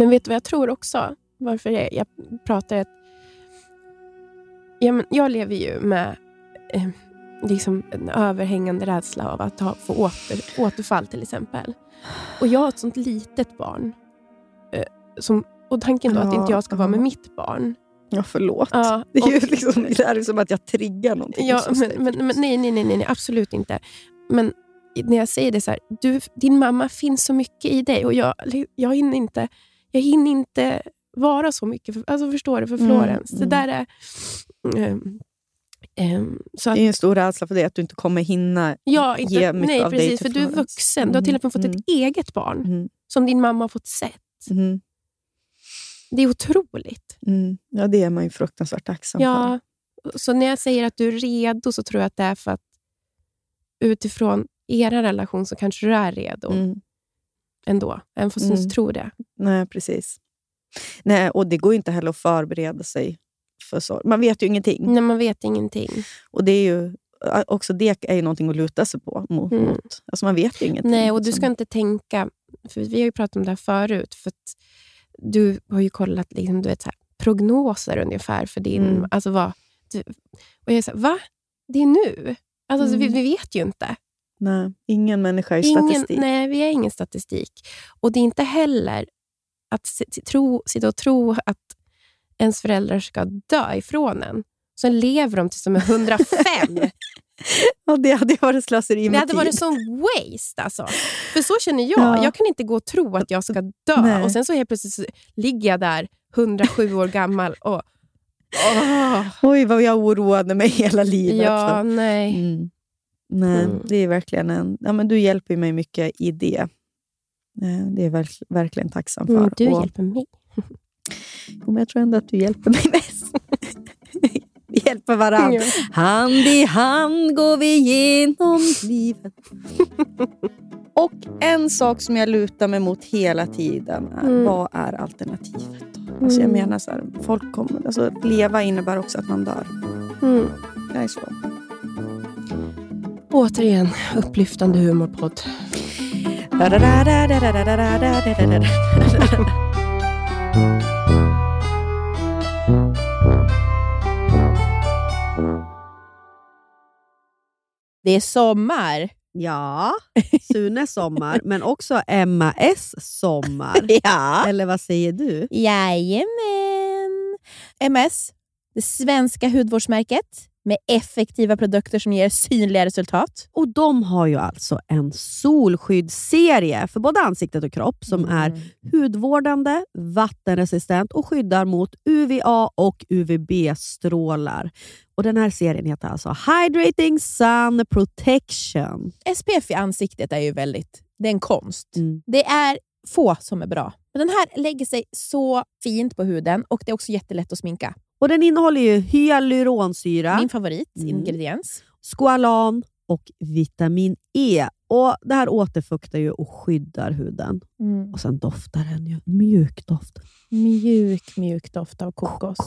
[SPEAKER 4] Men vet du vad jag tror också? Varför jag, jag pratar att... Ja, men jag lever ju med eh, liksom en överhängande rädsla av att ha, få åter, återfall till exempel. Och jag har ett sånt litet barn. Eh, som, och tanken då att
[SPEAKER 3] Ja,
[SPEAKER 4] inte jag ska vara med
[SPEAKER 3] ja.
[SPEAKER 4] mitt barn.
[SPEAKER 3] Ja, förlåt.
[SPEAKER 4] Ja,
[SPEAKER 3] Det är ju liksom, det är som att jag triggar någonting.
[SPEAKER 4] Ja, men, men, men nej, nej, nej, nej, nej, absolut inte. Men när jag säger det så här, du, din mamma finns så mycket i dig och jag, jag, hinner, inte, jag hinner inte vara så mycket. För, alltså förstår du? För
[SPEAKER 3] Mm,
[SPEAKER 4] Florens.
[SPEAKER 3] mm.
[SPEAKER 4] Det där är... ehm, ehm, så att,
[SPEAKER 3] Det är en stor rädsla för det, att du inte kommer hinna
[SPEAKER 4] ja,
[SPEAKER 3] ge
[SPEAKER 4] inte,
[SPEAKER 3] mycket
[SPEAKER 4] nej,
[SPEAKER 3] av dig
[SPEAKER 4] precis.
[SPEAKER 3] till
[SPEAKER 4] För du är vuxen. Du har till och med fått
[SPEAKER 3] Mm,
[SPEAKER 4] ett eget barn
[SPEAKER 3] Mm,
[SPEAKER 4] som din mamma har fått sett.
[SPEAKER 3] mm,
[SPEAKER 4] Det är otroligt.
[SPEAKER 3] mm. Ja, det är man ju fruktansvärt tacksam för.
[SPEAKER 4] Ja, så när jag säger att du är redo så tror jag att det är för att utifrån er relation så kanske du är redo
[SPEAKER 3] Mm.
[SPEAKER 4] Ändå. Även fast
[SPEAKER 3] Mm.
[SPEAKER 4] inte tror det.
[SPEAKER 3] Nej, precis. Nej, och det går inte heller att förbereda sig för sorg. Man vet ju ingenting.
[SPEAKER 4] När man vet ingenting.
[SPEAKER 3] Och det är ju också det är ju någonting att luta sig på. Mot,
[SPEAKER 4] Mm.
[SPEAKER 3] mot. Alltså man vet ju ingenting.
[SPEAKER 4] Nej, och du
[SPEAKER 3] liksom.
[SPEAKER 4] ska inte tänka... För Vi har ju pratat om det här förut. För du har ju kollat liksom, du vet, så här, prognoser ungefär för din...
[SPEAKER 3] Mm.
[SPEAKER 4] Alltså vad, du, och jag är så här, va? Det är nu? Alltså, så vi,
[SPEAKER 3] Mm.
[SPEAKER 4] vi vet ju inte.
[SPEAKER 3] Nej, ingen människa är
[SPEAKER 4] Ingen,
[SPEAKER 3] statistik.
[SPEAKER 4] nej, vi är ingen statistik. Och det är inte heller att tro, sitta och tro att ens föräldrar ska dö ifrån en. Sen lever de tills de är 105.
[SPEAKER 3] Ja, det hade varit slöseri
[SPEAKER 4] det
[SPEAKER 3] med
[SPEAKER 4] hade
[SPEAKER 3] tid.
[SPEAKER 4] varit sån waste. Alltså. För så känner jag.
[SPEAKER 3] Ja.
[SPEAKER 4] Jag kan inte gå och tro att jag ska dö.
[SPEAKER 3] Nej.
[SPEAKER 4] Och Sen så helt plötsligt så ligger jag där, 107 år gammal. Och, åh,
[SPEAKER 3] Oj, vad jag oroade mig hela livet.
[SPEAKER 4] ja, nej.
[SPEAKER 3] Mm. Nej,
[SPEAKER 4] Mm.
[SPEAKER 3] det är verkligen en... Ja, men du hjälper mig mycket i det. Eh, Det är jag verk, verkligen tacksam för.
[SPEAKER 4] Mm, du
[SPEAKER 3] Och-
[SPEAKER 4] hjälper mig.
[SPEAKER 3] Jo, men jag tror ändå att du hjälper mig mest. vi hjälper varandra. Hand i hand går vi genom livet. Och en sak som jag lutar mig mot hela tiden är,
[SPEAKER 4] Mm.
[SPEAKER 3] vad är alternativet? Då? Alltså jag
[SPEAKER 4] Mm.
[SPEAKER 3] menar, så här, folk kommer, alltså, leva innebär också att man dör.
[SPEAKER 4] Mm.
[SPEAKER 3] Det är så.
[SPEAKER 4] Återigen, upplyftande humorpodd.
[SPEAKER 6] Det är sommar.
[SPEAKER 5] Ja, Sunes sommar, men också Emma S sommar.
[SPEAKER 6] Ja.
[SPEAKER 5] Eller vad säger du?
[SPEAKER 6] Jajamän. MS, det svenska hudvårdsmärket med effektiva produkter som ger synliga resultat.
[SPEAKER 5] Och De har ju alltså en solskyddsserie för både ansiktet och kropp som är hudvårdande, vattenresistent och skyddar mot UVA och UVB-strålar. Och Den här serien heter alltså Hydrating Sun Protection.
[SPEAKER 6] SPF i ansiktet är ju väldigt... Det är en konst.
[SPEAKER 5] Mm.
[SPEAKER 6] Det är få som är bra. Men den här lägger sig så fint på huden och det är också jättelätt att sminka.
[SPEAKER 5] Och Den innehåller ju hyaluronsyra,
[SPEAKER 6] Min favorit
[SPEAKER 5] Mm.
[SPEAKER 6] ingrediens.
[SPEAKER 5] squalan och vitamin E. Och Det här återfuktar ju och skyddar huden. Och Sen doftar den ju mjuk doft.
[SPEAKER 6] Mjuk, mjuk doft av kokos.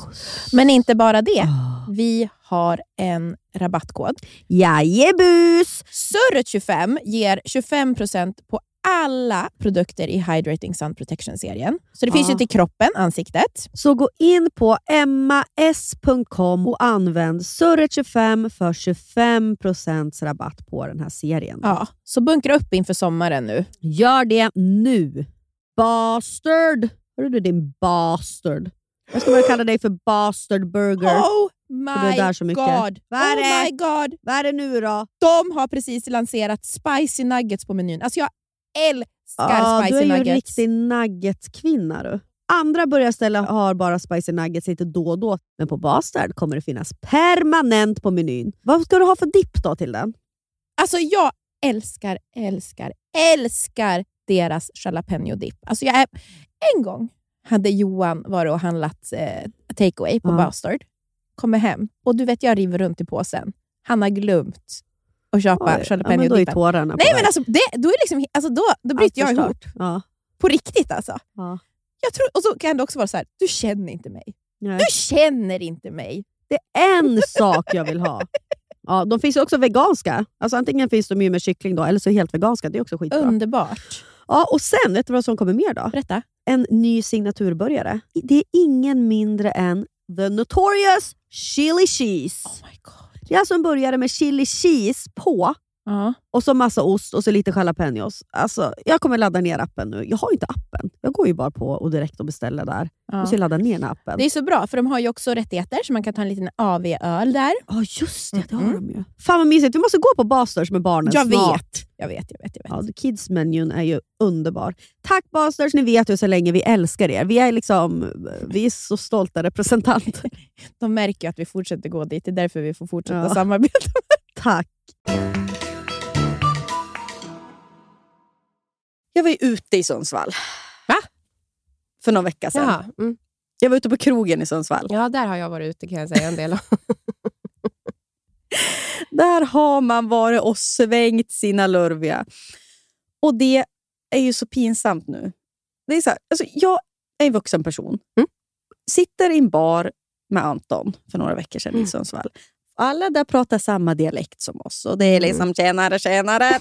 [SPEAKER 6] Men inte bara det.
[SPEAKER 5] Ah.
[SPEAKER 6] Vi har en rabattkod.
[SPEAKER 5] Jajebus!
[SPEAKER 6] Surret25 ger 25% på alla produkter i Hydrating Sun Protection-serien. Så det finns
[SPEAKER 5] Ja.
[SPEAKER 6] ju till kroppen, ansiktet.
[SPEAKER 5] Så gå in på emmas.com och använd surret25 för 25% rabatt på den här serien.
[SPEAKER 6] Ja, så bunkra upp inför sommaren nu.
[SPEAKER 5] Gör det nu! bastard. Hörru du din bastard. Jag ska börja kalla dig för bastard burger.
[SPEAKER 4] Oh my god!
[SPEAKER 5] Vad är
[SPEAKER 4] oh my god!
[SPEAKER 5] Vad är det nu då?
[SPEAKER 4] De har precis lanserat spicy nuggets på menyn. Alltså jag älskar
[SPEAKER 5] du
[SPEAKER 4] spicy
[SPEAKER 5] är ju en
[SPEAKER 4] nuggets.
[SPEAKER 5] riktig nuggetkvinna du. Andra burgarställen har bara spicy nuggets lite då och då, men på Bastard kommer det finnas permanent på menyn. Vad ska du ha för dipp då till den?
[SPEAKER 4] Alltså jag älskar, älskar, älskar deras jalapeno dip. Alltså jag är, en gång hade Johan varit och handlat eh, takeaway på
[SPEAKER 5] Ja.
[SPEAKER 4] Bastard. Kommer hem och du vet jag river runt i påsen. Han har glömt att köpa
[SPEAKER 5] ja, men
[SPEAKER 4] jalapeno
[SPEAKER 5] då är tårarna
[SPEAKER 4] Nej men alltså, det, då, är liksom, alltså då, då bryter jag ihop.
[SPEAKER 5] Ja.
[SPEAKER 4] På riktigt alltså.
[SPEAKER 5] Ja.
[SPEAKER 4] Jag tror, och så kan det också vara så här, du känner inte mig.
[SPEAKER 5] Nej.
[SPEAKER 4] Du känner inte mig.
[SPEAKER 5] Det är en sak jag vill ha. Ja, de finns ju också veganska. Alltså antingen finns de ju med kyckling då, eller så helt veganska. Det är också skitbra.
[SPEAKER 4] Underbart.
[SPEAKER 5] Ja, och sen, vet du vad som kommer mer då?
[SPEAKER 4] Berätta.
[SPEAKER 5] En ny signaturburgare. Det är ingen mindre än The Notorious Chili Cheese.
[SPEAKER 4] Oh my god.
[SPEAKER 5] Det är alltså en burgare med chili cheese på
[SPEAKER 4] Ja.
[SPEAKER 5] och så massa ost och så lite jalapenos. Alltså, jag kommer ladda ner appen nu. Jag har inte appen. Jag går ju bara på och direkt och beställer där.
[SPEAKER 4] Ja.
[SPEAKER 5] Och så ladda ner den appen.
[SPEAKER 4] Det är så bra, för de har ju också rättigheter, så man kan ta en liten AV-öl där.
[SPEAKER 5] Ja, just det. Det har
[SPEAKER 4] Mm.
[SPEAKER 5] de ju. Fan vad mysigt. Vi måste gå på Basters med barnen
[SPEAKER 4] Jag
[SPEAKER 5] snart.
[SPEAKER 4] vet, jag vet, jag vet. Jag vet.
[SPEAKER 5] Ja, Kids-menyn är ju underbar. Tack Basters, ni vet ju så länge vi älskar er. Vi är, liksom, vi är så stolta representanter.
[SPEAKER 4] De märker ju att vi fortsätter gå dit, det är därför vi får fortsätta
[SPEAKER 5] Ja.
[SPEAKER 4] samarbeta.
[SPEAKER 5] Tack.
[SPEAKER 3] Jag var ju ute i Sundsvall.
[SPEAKER 4] Va?
[SPEAKER 3] För någon vecka sedan.
[SPEAKER 4] Mm.
[SPEAKER 3] Jag var ute på krogen i Sundsvall.
[SPEAKER 4] Ja, där har jag varit ute kan jag säga en del.
[SPEAKER 3] Där har man varit och svängt sina lurviga. Och det är ju så pinsamt nu. Det är så här, alltså jag är en vuxen person.
[SPEAKER 4] Mm.
[SPEAKER 3] Sitter i en bar med Anton för några veckor sedan
[SPEAKER 4] Mm.
[SPEAKER 3] i Sundsvall. Alla där pratar samma dialekt som oss. Och det är liksom tjenare, tjenare.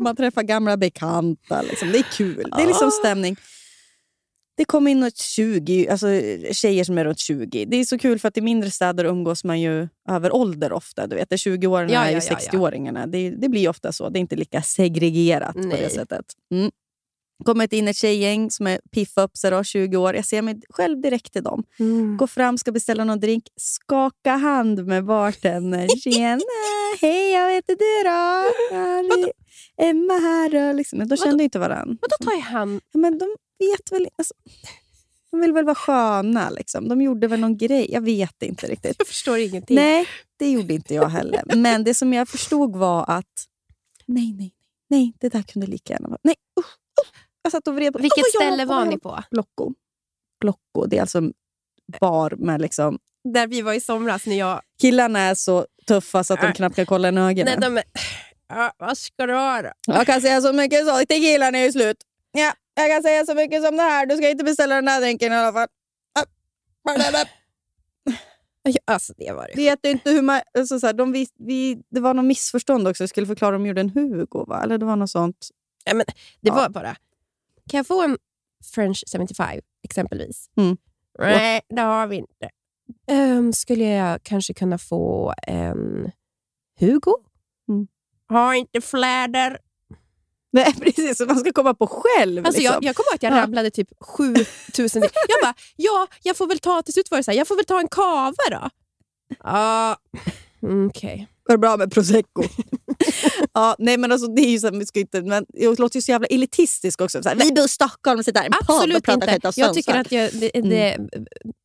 [SPEAKER 3] Man träffar gamla bekanta. Liksom. Det är kul. Det är liksom stämning. Det kom in något 20, alltså tjejer som är runt 20. Det är så kul för att i mindre städer umgås man ju över ålder ofta. Du vet, det är 20-åringarna
[SPEAKER 4] Ja,
[SPEAKER 3] är
[SPEAKER 4] ja,
[SPEAKER 3] ju
[SPEAKER 4] ja,
[SPEAKER 3] 60-åringarna. Det, det blir ofta så. Det är inte lika segregerat på det
[SPEAKER 4] Nej.
[SPEAKER 3] sättet. Mm. Kommit in ett tjejgäng som är piffa upp sig då, 20 år. Jag ser mig själv direkt till dem. Går fram, ska beställa någon drink. Skaka hand med bartendern. Tjena! Hej, jag heter du då? Ja, Emma här. Då, liksom. De kände inte varandra.
[SPEAKER 4] Vadå tar jag hand?
[SPEAKER 3] Ja, Men de vet väl... Alltså, de vill väl vara sköna. Liksom. De gjorde väl någon grej. Jag vet inte riktigt.
[SPEAKER 4] Jag förstår ingenting.
[SPEAKER 3] Nej, det gjorde inte jag heller. Men det som jag förstod var att... Nej, nej, nej. Det där kunde lika gärna vara... Nej, usch. Jag satt och vred på...
[SPEAKER 4] Vilket
[SPEAKER 3] jag-
[SPEAKER 4] ställe var ni på?
[SPEAKER 3] Glocko. Glocko. Det är alltså en bar med liksom...
[SPEAKER 4] Där vi var i somras när jag...
[SPEAKER 3] Killarna är så tuffa så att de
[SPEAKER 4] Äh.
[SPEAKER 3] knappt kan kolla in ögonen.
[SPEAKER 4] Nej, de, är- ja, vad ska du ha då?
[SPEAKER 3] Jag kan säga så mycket så. Tequilan är ju slut. Ja, jag kan säga så mycket som det här. Du ska inte beställa den här drinken i alla fall.
[SPEAKER 4] Ja, Alltså det var det.
[SPEAKER 3] vet inte hur man... Alltså så här, de vis, vi, det var någon missförstånd också. Jag skulle förklara om de gjorde en Hugo, va? Eller det var något sånt.
[SPEAKER 4] Ja, men det
[SPEAKER 3] Ja.
[SPEAKER 4] var bara... Kan jag få en French 75 exempelvis?
[SPEAKER 3] Mm.
[SPEAKER 4] Nej, det har vi inte. Ehm, skulle jag kanske kunna få en Hugo?
[SPEAKER 3] Mm.
[SPEAKER 4] Har inte fläder.
[SPEAKER 3] Nej, precis. Så man ska komma på själv.
[SPEAKER 4] Alltså
[SPEAKER 3] liksom.
[SPEAKER 4] jag, jag kommer ihåg att jag
[SPEAKER 3] Ja.
[SPEAKER 4] rabblade typ 7000. jag bara, ja, jag får väl ta, till slut var det så här, jag får väl ta en kava då. Ja, mm, okej.
[SPEAKER 3] Går det bra med prosecco? ja, nej, men alltså, det är ju så här, vi ska inte, men jag låter ju så jävla elitistisk också. Så här, vi bor i Stockholm och sitter där i en podd och pratar
[SPEAKER 4] inte.
[SPEAKER 3] skit
[SPEAKER 4] Jag tycker
[SPEAKER 3] Sundsvall."
[SPEAKER 4] att jag, det, det,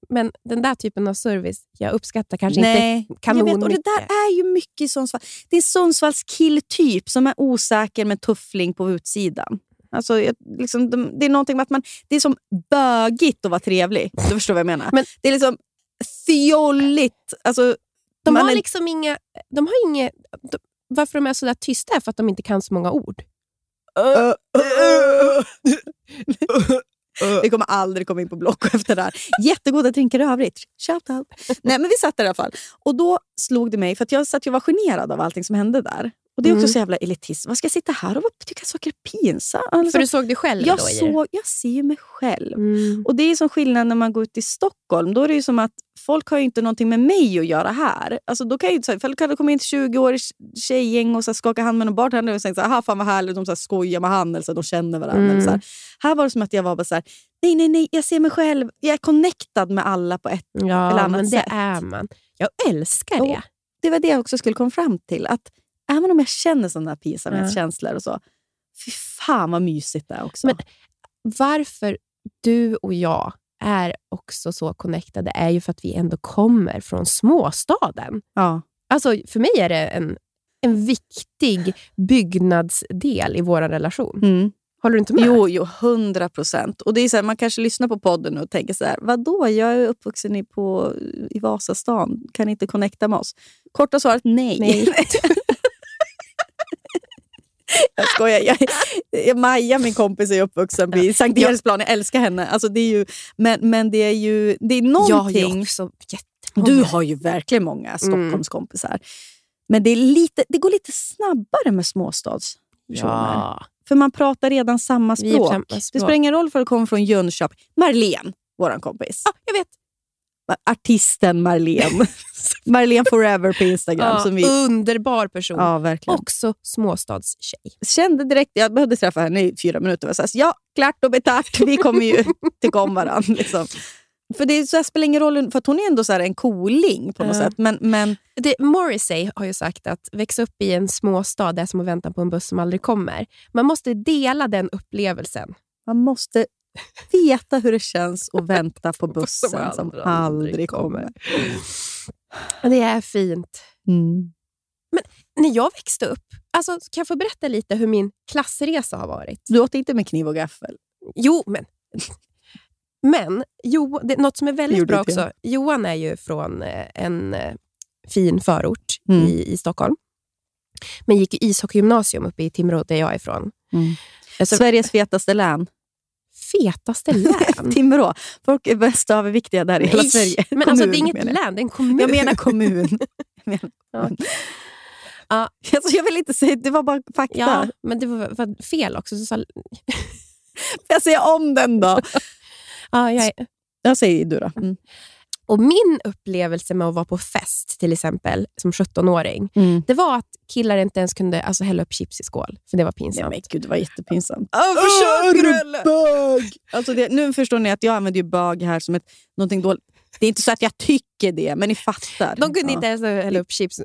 [SPEAKER 4] Men den där typen av service, jag uppskattar kanske
[SPEAKER 3] Nej,
[SPEAKER 4] inte kanon
[SPEAKER 3] jag vet, och Det där är ju mycket i Sundsvall. Det är Sundsvalls killtyp som är osäker med tuffling på utsidan. Alltså, jag, liksom, de, det är någonting med att man... Det är som bögigt att vara trevlig. Du förstår vad jag menar?
[SPEAKER 4] Men-
[SPEAKER 3] det är liksom fjolligt. Alltså,
[SPEAKER 4] De
[SPEAKER 3] man
[SPEAKER 4] har
[SPEAKER 3] är-
[SPEAKER 4] liksom inga... De har inga de, varför de är så där tysta är för att de inte kan så många ord.
[SPEAKER 3] Vi kommer aldrig komma in på Block efter det här. Jättegoda drinkar i övrigt. Shout out. Nej, men vi satt där i alla fall. Och då slog det mig, för att jag satt och var generad av allting som hände där. Och Det är också
[SPEAKER 4] Mm.
[SPEAKER 3] så jävla elitism. Vad ska jag sitta här och tycka saker är pinsamt? Alltså,
[SPEAKER 4] För du såg dig själv
[SPEAKER 3] jag,
[SPEAKER 4] då
[SPEAKER 3] såg, jag ser ju mig själv.
[SPEAKER 4] Mm.
[SPEAKER 3] Och Det är som skillnad när man går ut i Stockholm. Då är det ju som att folk har ju inte någonting med mig att göra här. Alltså, då kan jag ju, ifall det kan komma in ett 20-årig tjejgäng och så här, skaka hand med någon bartender och säga så här, "Aha, fan vad härligt, de så här, skojar med han eller så här, de känner varandra.
[SPEAKER 4] Mm.
[SPEAKER 3] Eller så här. här var det som att jag var bara så här, nej, nej, nej, jag ser mig själv. Jag är connectad med alla på ett... eller
[SPEAKER 4] Ja,
[SPEAKER 3] annat
[SPEAKER 4] men det
[SPEAKER 3] sätt.
[SPEAKER 4] är man. Jag älskar det.
[SPEAKER 3] Det var det jag också skulle komma fram till. Att även om jag känner sådana här pinsamhetskänslor och så, fy fan vad mysigt det är också.
[SPEAKER 4] Men- Varför du och jag är också så connectade är ju för att vi ändå kommer från småstaden.
[SPEAKER 3] ja.
[SPEAKER 4] Alltså, för mig är det en, en viktig byggnadsdel i vår relation.
[SPEAKER 3] Mm.
[SPEAKER 4] Håller du inte med?
[SPEAKER 3] Jo, jo, hundra procent. Man kanske lyssnar på podden och tänker så här, vadå, jag är uppvuxen i, på, i Vasastan, kan inte connecta med oss? Korta svaret, nej.
[SPEAKER 4] Nej.
[SPEAKER 3] jag skojar. Jag, jag, Maja, min kompis, är uppvuxen vid Sankt. Eriksplan. Jag älskar henne. Alltså, det är ju, men, men det är ju det är
[SPEAKER 4] Jag har ju
[SPEAKER 3] någonting...
[SPEAKER 4] också jättemånga.
[SPEAKER 3] Du har ju verkligen många
[SPEAKER 4] Mm.
[SPEAKER 3] Stockholmskompisar. Men det, är lite, det går lite snabbare med småstadspersoner.
[SPEAKER 4] ja.
[SPEAKER 3] För man pratar redan samma språk.
[SPEAKER 4] samma
[SPEAKER 3] Det
[SPEAKER 4] språk.
[SPEAKER 3] spelar ingen roll för att du kommer från Jönköping. Marlene, vår kompis.
[SPEAKER 4] ja, jag vet.
[SPEAKER 3] Artisten Marlene. Marlene Forever på Instagram.
[SPEAKER 4] Ja,
[SPEAKER 3] som vi,
[SPEAKER 4] Underbar person.
[SPEAKER 3] ja, verkligen.
[SPEAKER 4] Också småstadstjej.
[SPEAKER 3] Kände direkt, jag behövde träffa henne i fyra minuter. Jag sa, ja, klart och betart. Vi kommer ju tycka om varandra. Liksom. För det så här, spelar ingen roll, för att hon är ändå så här en cooling på något
[SPEAKER 4] Ja.
[SPEAKER 3] sätt. Men, men
[SPEAKER 4] Det, Morrissey har ju sagt att växa upp i en småstad är som att vänta på en buss som aldrig kommer. Man måste dela den upplevelsen.
[SPEAKER 3] man måste veta hur det känns att vänta på bussen som
[SPEAKER 4] aldrig,
[SPEAKER 3] aldrig,
[SPEAKER 4] aldrig
[SPEAKER 3] kommer.
[SPEAKER 4] Det är fint.
[SPEAKER 3] Mm.
[SPEAKER 4] När jag växte upp, alltså, kan jag få berätta lite hur min klassresa har varit?
[SPEAKER 3] Du åt inte med kniv och gaffel?
[SPEAKER 4] Jo, men... Men jo, det, något som är väldigt bra också. Johan är ju från eh, en eh, fin förort
[SPEAKER 3] Mm.
[SPEAKER 4] i, i Stockholm. Men gick i ishockeygymnasium uppe i Timrå, där jag är ifrån. Alltså,
[SPEAKER 3] Sveriges fetaste län.
[SPEAKER 4] Fetaste län.
[SPEAKER 3] Timrå. Folk är bäst överviktiga där i hela Sverige.
[SPEAKER 4] Men alltså, det är
[SPEAKER 3] Kommun,
[SPEAKER 4] inget län, det är en kommun.
[SPEAKER 3] Jag menar kommun. Jag, menar
[SPEAKER 4] Ja.
[SPEAKER 3] kommun.
[SPEAKER 4] Ja.
[SPEAKER 3] Alltså, jag vill inte säga, det var bara fakta.
[SPEAKER 4] Ja, men det var, var fel också. Så sa,
[SPEAKER 3] jag säga om den då?
[SPEAKER 4] ja, jag,
[SPEAKER 3] Jag säger du då. Mm.
[SPEAKER 4] Och min upplevelse med att vara på fest, till exempel, som 17-åring,
[SPEAKER 3] Mm.
[SPEAKER 4] det var att killar inte ens kunde alltså, hälla upp chips i skål, för det var
[SPEAKER 3] Nej,
[SPEAKER 4] pinsamt.
[SPEAKER 3] men gud, det var jättepinsamt. Försöker du, eller? Bög! Alltså det, nu förstår ni att jag använder ju bög här som ett, någonting dåligt. Det är inte så att jag tycker det, men ni fattar.
[SPEAKER 4] De kunde
[SPEAKER 3] ja.
[SPEAKER 4] inte ens hälla upp chips.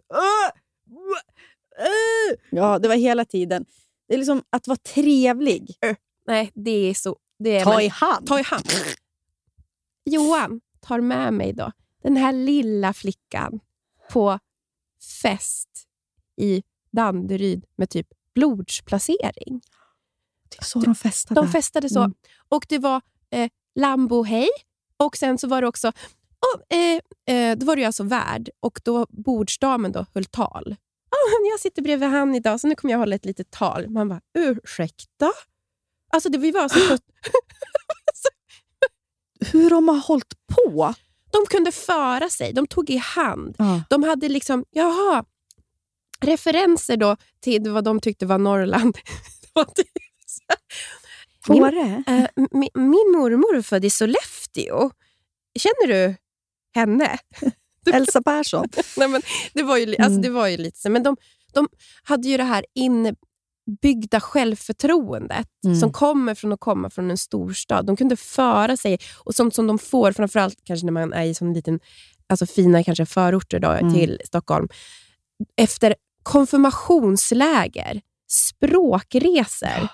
[SPEAKER 3] Ja, det var hela tiden. Det är liksom att vara trevlig.
[SPEAKER 4] Nej, det är så... Det är,
[SPEAKER 3] Ta
[SPEAKER 4] men-
[SPEAKER 3] i hand.
[SPEAKER 4] ta i hand. Johan tar med mig då den här lilla flickan på fest i Danderyd med typ blodsplacering.
[SPEAKER 3] Det är så de festade.
[SPEAKER 4] De festade så.
[SPEAKER 3] Mm.
[SPEAKER 4] Och det var eh, Lambo hej och sen så var det också oh, eh, eh, då var det alltså värd och då bordsdamen då höll tal. Ah, jag sitter bredvid han idag så nu kommer jag hålla ett litet tal. Man bara, ursäkta? Alltså det vi var så
[SPEAKER 3] Hur de har hållit på.
[SPEAKER 4] De kunde föra sig, de tog i hand.
[SPEAKER 3] Ja.
[SPEAKER 4] De hade liksom, jaha, referenser då till vad de tyckte var Norrland. Här. Min-
[SPEAKER 3] Fåre?
[SPEAKER 4] Eh, min, min mormor är född i Sollefteå. Känner du henne?
[SPEAKER 3] Elsa Persson.
[SPEAKER 4] Nej, men det, var ju, alltså,
[SPEAKER 3] Mm.
[SPEAKER 4] det var ju lite så. Men de, de hade ju det här inbyggda självförtroendet
[SPEAKER 3] Mm.
[SPEAKER 4] som kommer från att komma från en storstad. De kunde föra sig, och sånt som de får, framförallt kanske när man är i sån liten, alltså fina kanske förorter då,
[SPEAKER 3] Mm.
[SPEAKER 4] till Stockholm, efter konfirmationsläger, språkresor.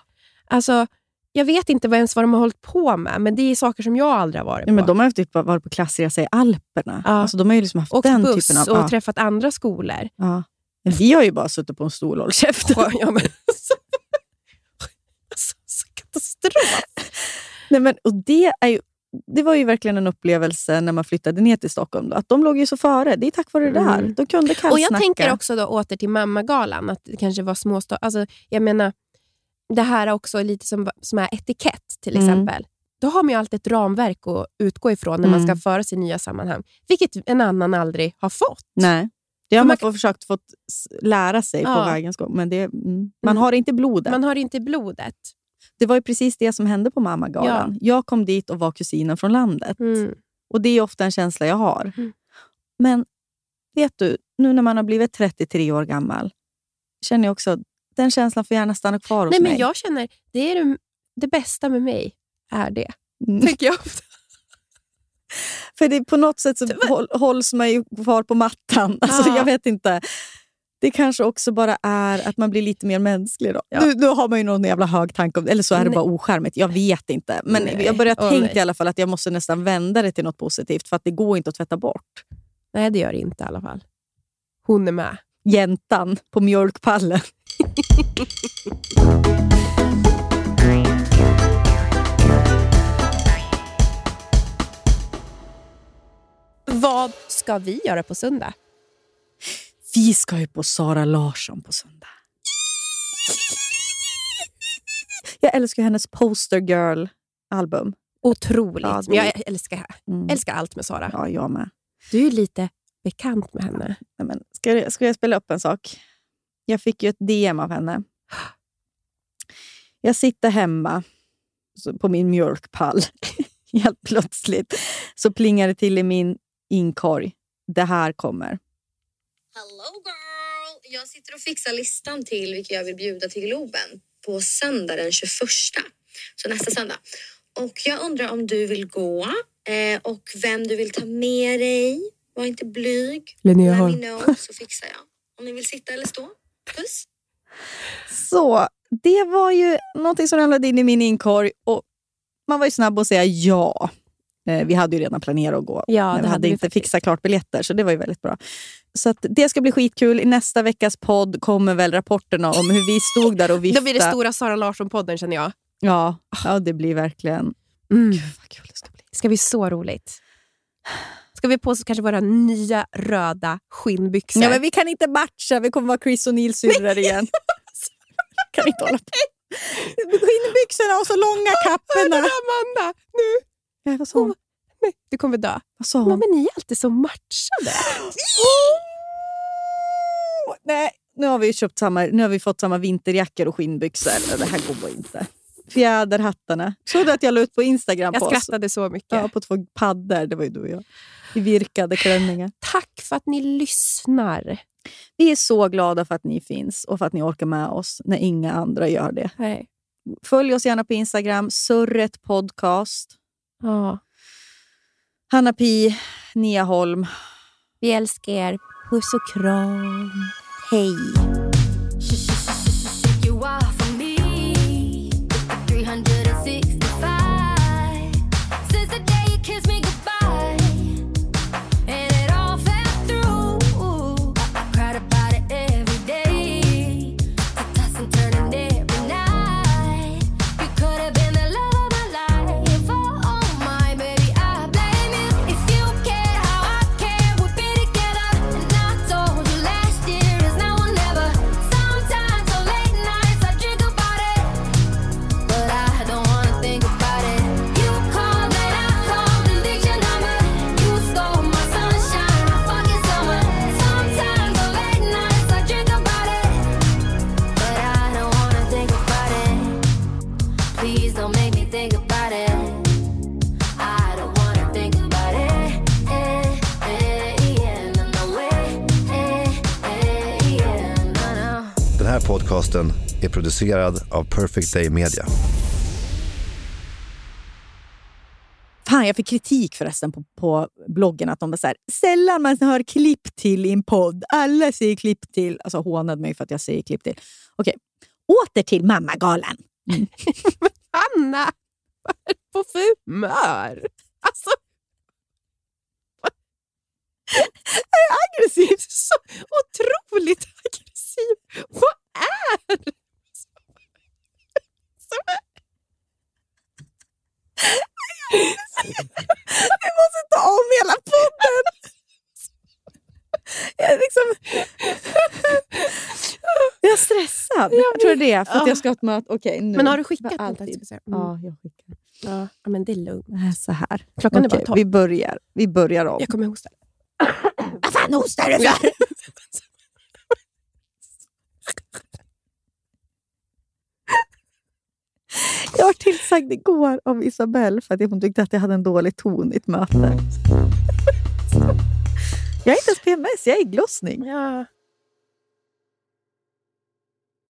[SPEAKER 4] Alltså, jag vet inte vad ens vad de har hållit på med, men det är saker som jag aldrig har varit
[SPEAKER 3] Ja,
[SPEAKER 4] på.
[SPEAKER 3] men de har typ varit på klassresa i Alperna.
[SPEAKER 4] Ja.
[SPEAKER 3] Alltså, de har ju liksom haft
[SPEAKER 4] Åkt
[SPEAKER 3] den
[SPEAKER 4] buss
[SPEAKER 3] typen av...
[SPEAKER 4] och
[SPEAKER 3] ja,
[SPEAKER 4] träffat andra skolor.
[SPEAKER 3] ja. Vi har ju bara suttit på en stol och hållit käften.
[SPEAKER 4] Ja, men, alltså, alltså, så katastrof.
[SPEAKER 3] Nej, men, och det, är ju, det var ju verkligen en upplevelse när man flyttade ner till Stockholm. Då, att de låg ju så före. Det är tack vare det där.
[SPEAKER 4] Mm.
[SPEAKER 3] De kunde kallsnacka.
[SPEAKER 4] Och Jag tänker också då åter till mammagalan, att det kanske var småstad. Alltså, jag menar, det här är också lite som, som är etikett till
[SPEAKER 3] Mm.
[SPEAKER 4] exempel. Då har man ju alltid ett ramverk att utgå ifrån när man
[SPEAKER 3] Mm.
[SPEAKER 4] ska föra sig i nya sammanhang. Vilket en annan aldrig har fått.
[SPEAKER 3] Nej. Det har man,
[SPEAKER 4] man
[SPEAKER 3] försökt få lära sig på
[SPEAKER 4] Ja.
[SPEAKER 3] vägens gång, men det, mm, man
[SPEAKER 4] Mm.
[SPEAKER 3] har inte blodet.
[SPEAKER 4] Man har inte blodet.
[SPEAKER 3] Det var ju precis det som hände på Mammagalan. Jag kom dit och var kusinen från landet.
[SPEAKER 4] Mm.
[SPEAKER 3] Och Det är ofta en känsla jag har.
[SPEAKER 4] Mm.
[SPEAKER 3] Men vet du, nu när man har blivit 33 år gammal, känner jag också den känslan får gärna stanna kvar hos
[SPEAKER 4] Nej, men
[SPEAKER 3] mig.
[SPEAKER 4] jag känner, det är det, det bästa med mig, är det.
[SPEAKER 3] Mm.
[SPEAKER 4] Tänker jag ofta.
[SPEAKER 3] För det, på något sätt så håll, hålls man ju kvar på mattan. Alltså,
[SPEAKER 4] Ja.
[SPEAKER 3] Jag vet inte. Det kanske också bara är att man blir lite mer mänsklig. Då.
[SPEAKER 4] Ja.
[SPEAKER 3] Nu, nu har man ju någon jävla hög tanke om eller så är det
[SPEAKER 4] Nej.
[SPEAKER 3] bara oskärmigt. Jag vet inte. Men
[SPEAKER 4] Nej.
[SPEAKER 3] jag börjar
[SPEAKER 4] Åh,
[SPEAKER 3] tänka i alla fall att jag måste nästan vända det till något positivt, för att det går inte att tvätta bort.
[SPEAKER 4] Nej, det gör det inte i alla fall. Hon är med.
[SPEAKER 3] Jäntan på mjölkpallen.
[SPEAKER 4] Vad ska vi göra på söndag?
[SPEAKER 3] Vi ska ju på Sara Larsson på söndag. Jag älskar hennes Poster Girl-album.
[SPEAKER 4] Otroligt.
[SPEAKER 3] Ja, det-
[SPEAKER 4] jag älskar,
[SPEAKER 3] Mm.
[SPEAKER 4] älskar allt med Sara.
[SPEAKER 3] Ja, jag med.
[SPEAKER 4] Du är lite bekant med henne.
[SPEAKER 3] Nej, men ska, jag- ska jag spela upp en sak? Jag fick ju ett DM av henne. Jag sitter hemma på min mjölkpall. Helt plötsligt så plingar det till i min inkorg. Det här kommer.
[SPEAKER 9] Hello girl! Jag sitter och fixar listan till vilka jag vill bjuda till Globen på söndag den 21. Så nästa söndag. Och jag undrar om du vill gå eh, och vem du vill ta med dig. Var inte blyg.
[SPEAKER 4] Linnea
[SPEAKER 9] Let me
[SPEAKER 4] Holm.
[SPEAKER 9] know så fixar jag. Om ni vill sitta eller stå. Puss!
[SPEAKER 3] Så det var ju någonting som ramlade in i min inkorg och man var ju snabb att säga ja. Eh, Vi hade ju redan planerat att gå,
[SPEAKER 4] Ja,
[SPEAKER 3] men
[SPEAKER 4] det
[SPEAKER 3] vi
[SPEAKER 4] hade vi
[SPEAKER 3] inte
[SPEAKER 4] faktiskt.
[SPEAKER 3] fixat klart biljetter, så det var ju väldigt bra. Så det ska bli skitkul. I nästa veckas podd kommer väl rapporterna om hur vi stod där och
[SPEAKER 4] Då
[SPEAKER 3] viftade.
[SPEAKER 4] blir det stora Sara Larsson-podden känner jag.
[SPEAKER 3] Ja, ja, det blir verkligen...
[SPEAKER 4] Mm.
[SPEAKER 3] Vad kul det ska bli.
[SPEAKER 4] Det ska bli så roligt. Ska vi på oss kanske våra nya röda skinnbyxor?
[SPEAKER 3] Ja, men vi kan inte matcha, vi kommer vara Chris O'Neill syrror igen. kan inte hålla på. Skinnbyxorna och så långa kapporna.
[SPEAKER 4] Amanda, nu!
[SPEAKER 3] Ja, vad sa hon?
[SPEAKER 4] Nej, du kommer dö.
[SPEAKER 3] Vad sa hon?
[SPEAKER 4] men ni är alltid så matchade.
[SPEAKER 3] Nej, nu har vi köpt samma, nu har vi fått samma vinterjackor och skinnbyxor. Det här går inte. Fjäderhattarna. Såg du att jag la ut på Instagram
[SPEAKER 4] Jag
[SPEAKER 3] på oss?
[SPEAKER 4] skrattade så mycket.
[SPEAKER 3] Ja, på två paddor. Det var ju du och jag. I virkade klänningar.
[SPEAKER 4] Tack för att ni lyssnar.
[SPEAKER 3] Vi är så glada för att ni finns och för att ni orkar med oss när inga andra gör det.
[SPEAKER 4] Nej.
[SPEAKER 3] Följ oss gärna på Instagram, Surret podcast.
[SPEAKER 4] Ja.
[SPEAKER 3] Hanna Pi, Nia Holm.
[SPEAKER 4] Vi älskar er. Puss och kram.
[SPEAKER 3] Hej!
[SPEAKER 10] Producerad av Perfect Day Media.
[SPEAKER 3] Fan, jag fick kritik förresten på, på bloggen att de var så här, sällan man hör klipp till i en podd. Alla säger klipp till. Alltså hånade mig för att jag säger klipp till. Okej, åter till Mammagalan.
[SPEAKER 4] Anna, vad är det på för humör? Alltså,
[SPEAKER 3] Aggressiv.
[SPEAKER 4] så otroligt aggressiv. Vad är det?
[SPEAKER 3] Vi måste ta om hela podden. Jag är liksom... Jag är stressad. Jag tror det är för att jag ska ha ett möte. Okej, nu.
[SPEAKER 4] Men har du skickat se. Mm.
[SPEAKER 3] Ja, jag skickar.
[SPEAKER 4] Ja, men det är lugnt.
[SPEAKER 3] Är så här.
[SPEAKER 4] Klockan är bara
[SPEAKER 3] Okej,
[SPEAKER 4] tolv.
[SPEAKER 3] vi börjar. Vi börjar om.
[SPEAKER 4] Jag kommer hosta.
[SPEAKER 3] Vad fan hostar du för? Jag var tillsagd igår av Isabelle för att hon tyckte att jag hade en dålig ton i ett möte. Jag är inte ens PMS, jag är ägglossning.
[SPEAKER 4] Ja.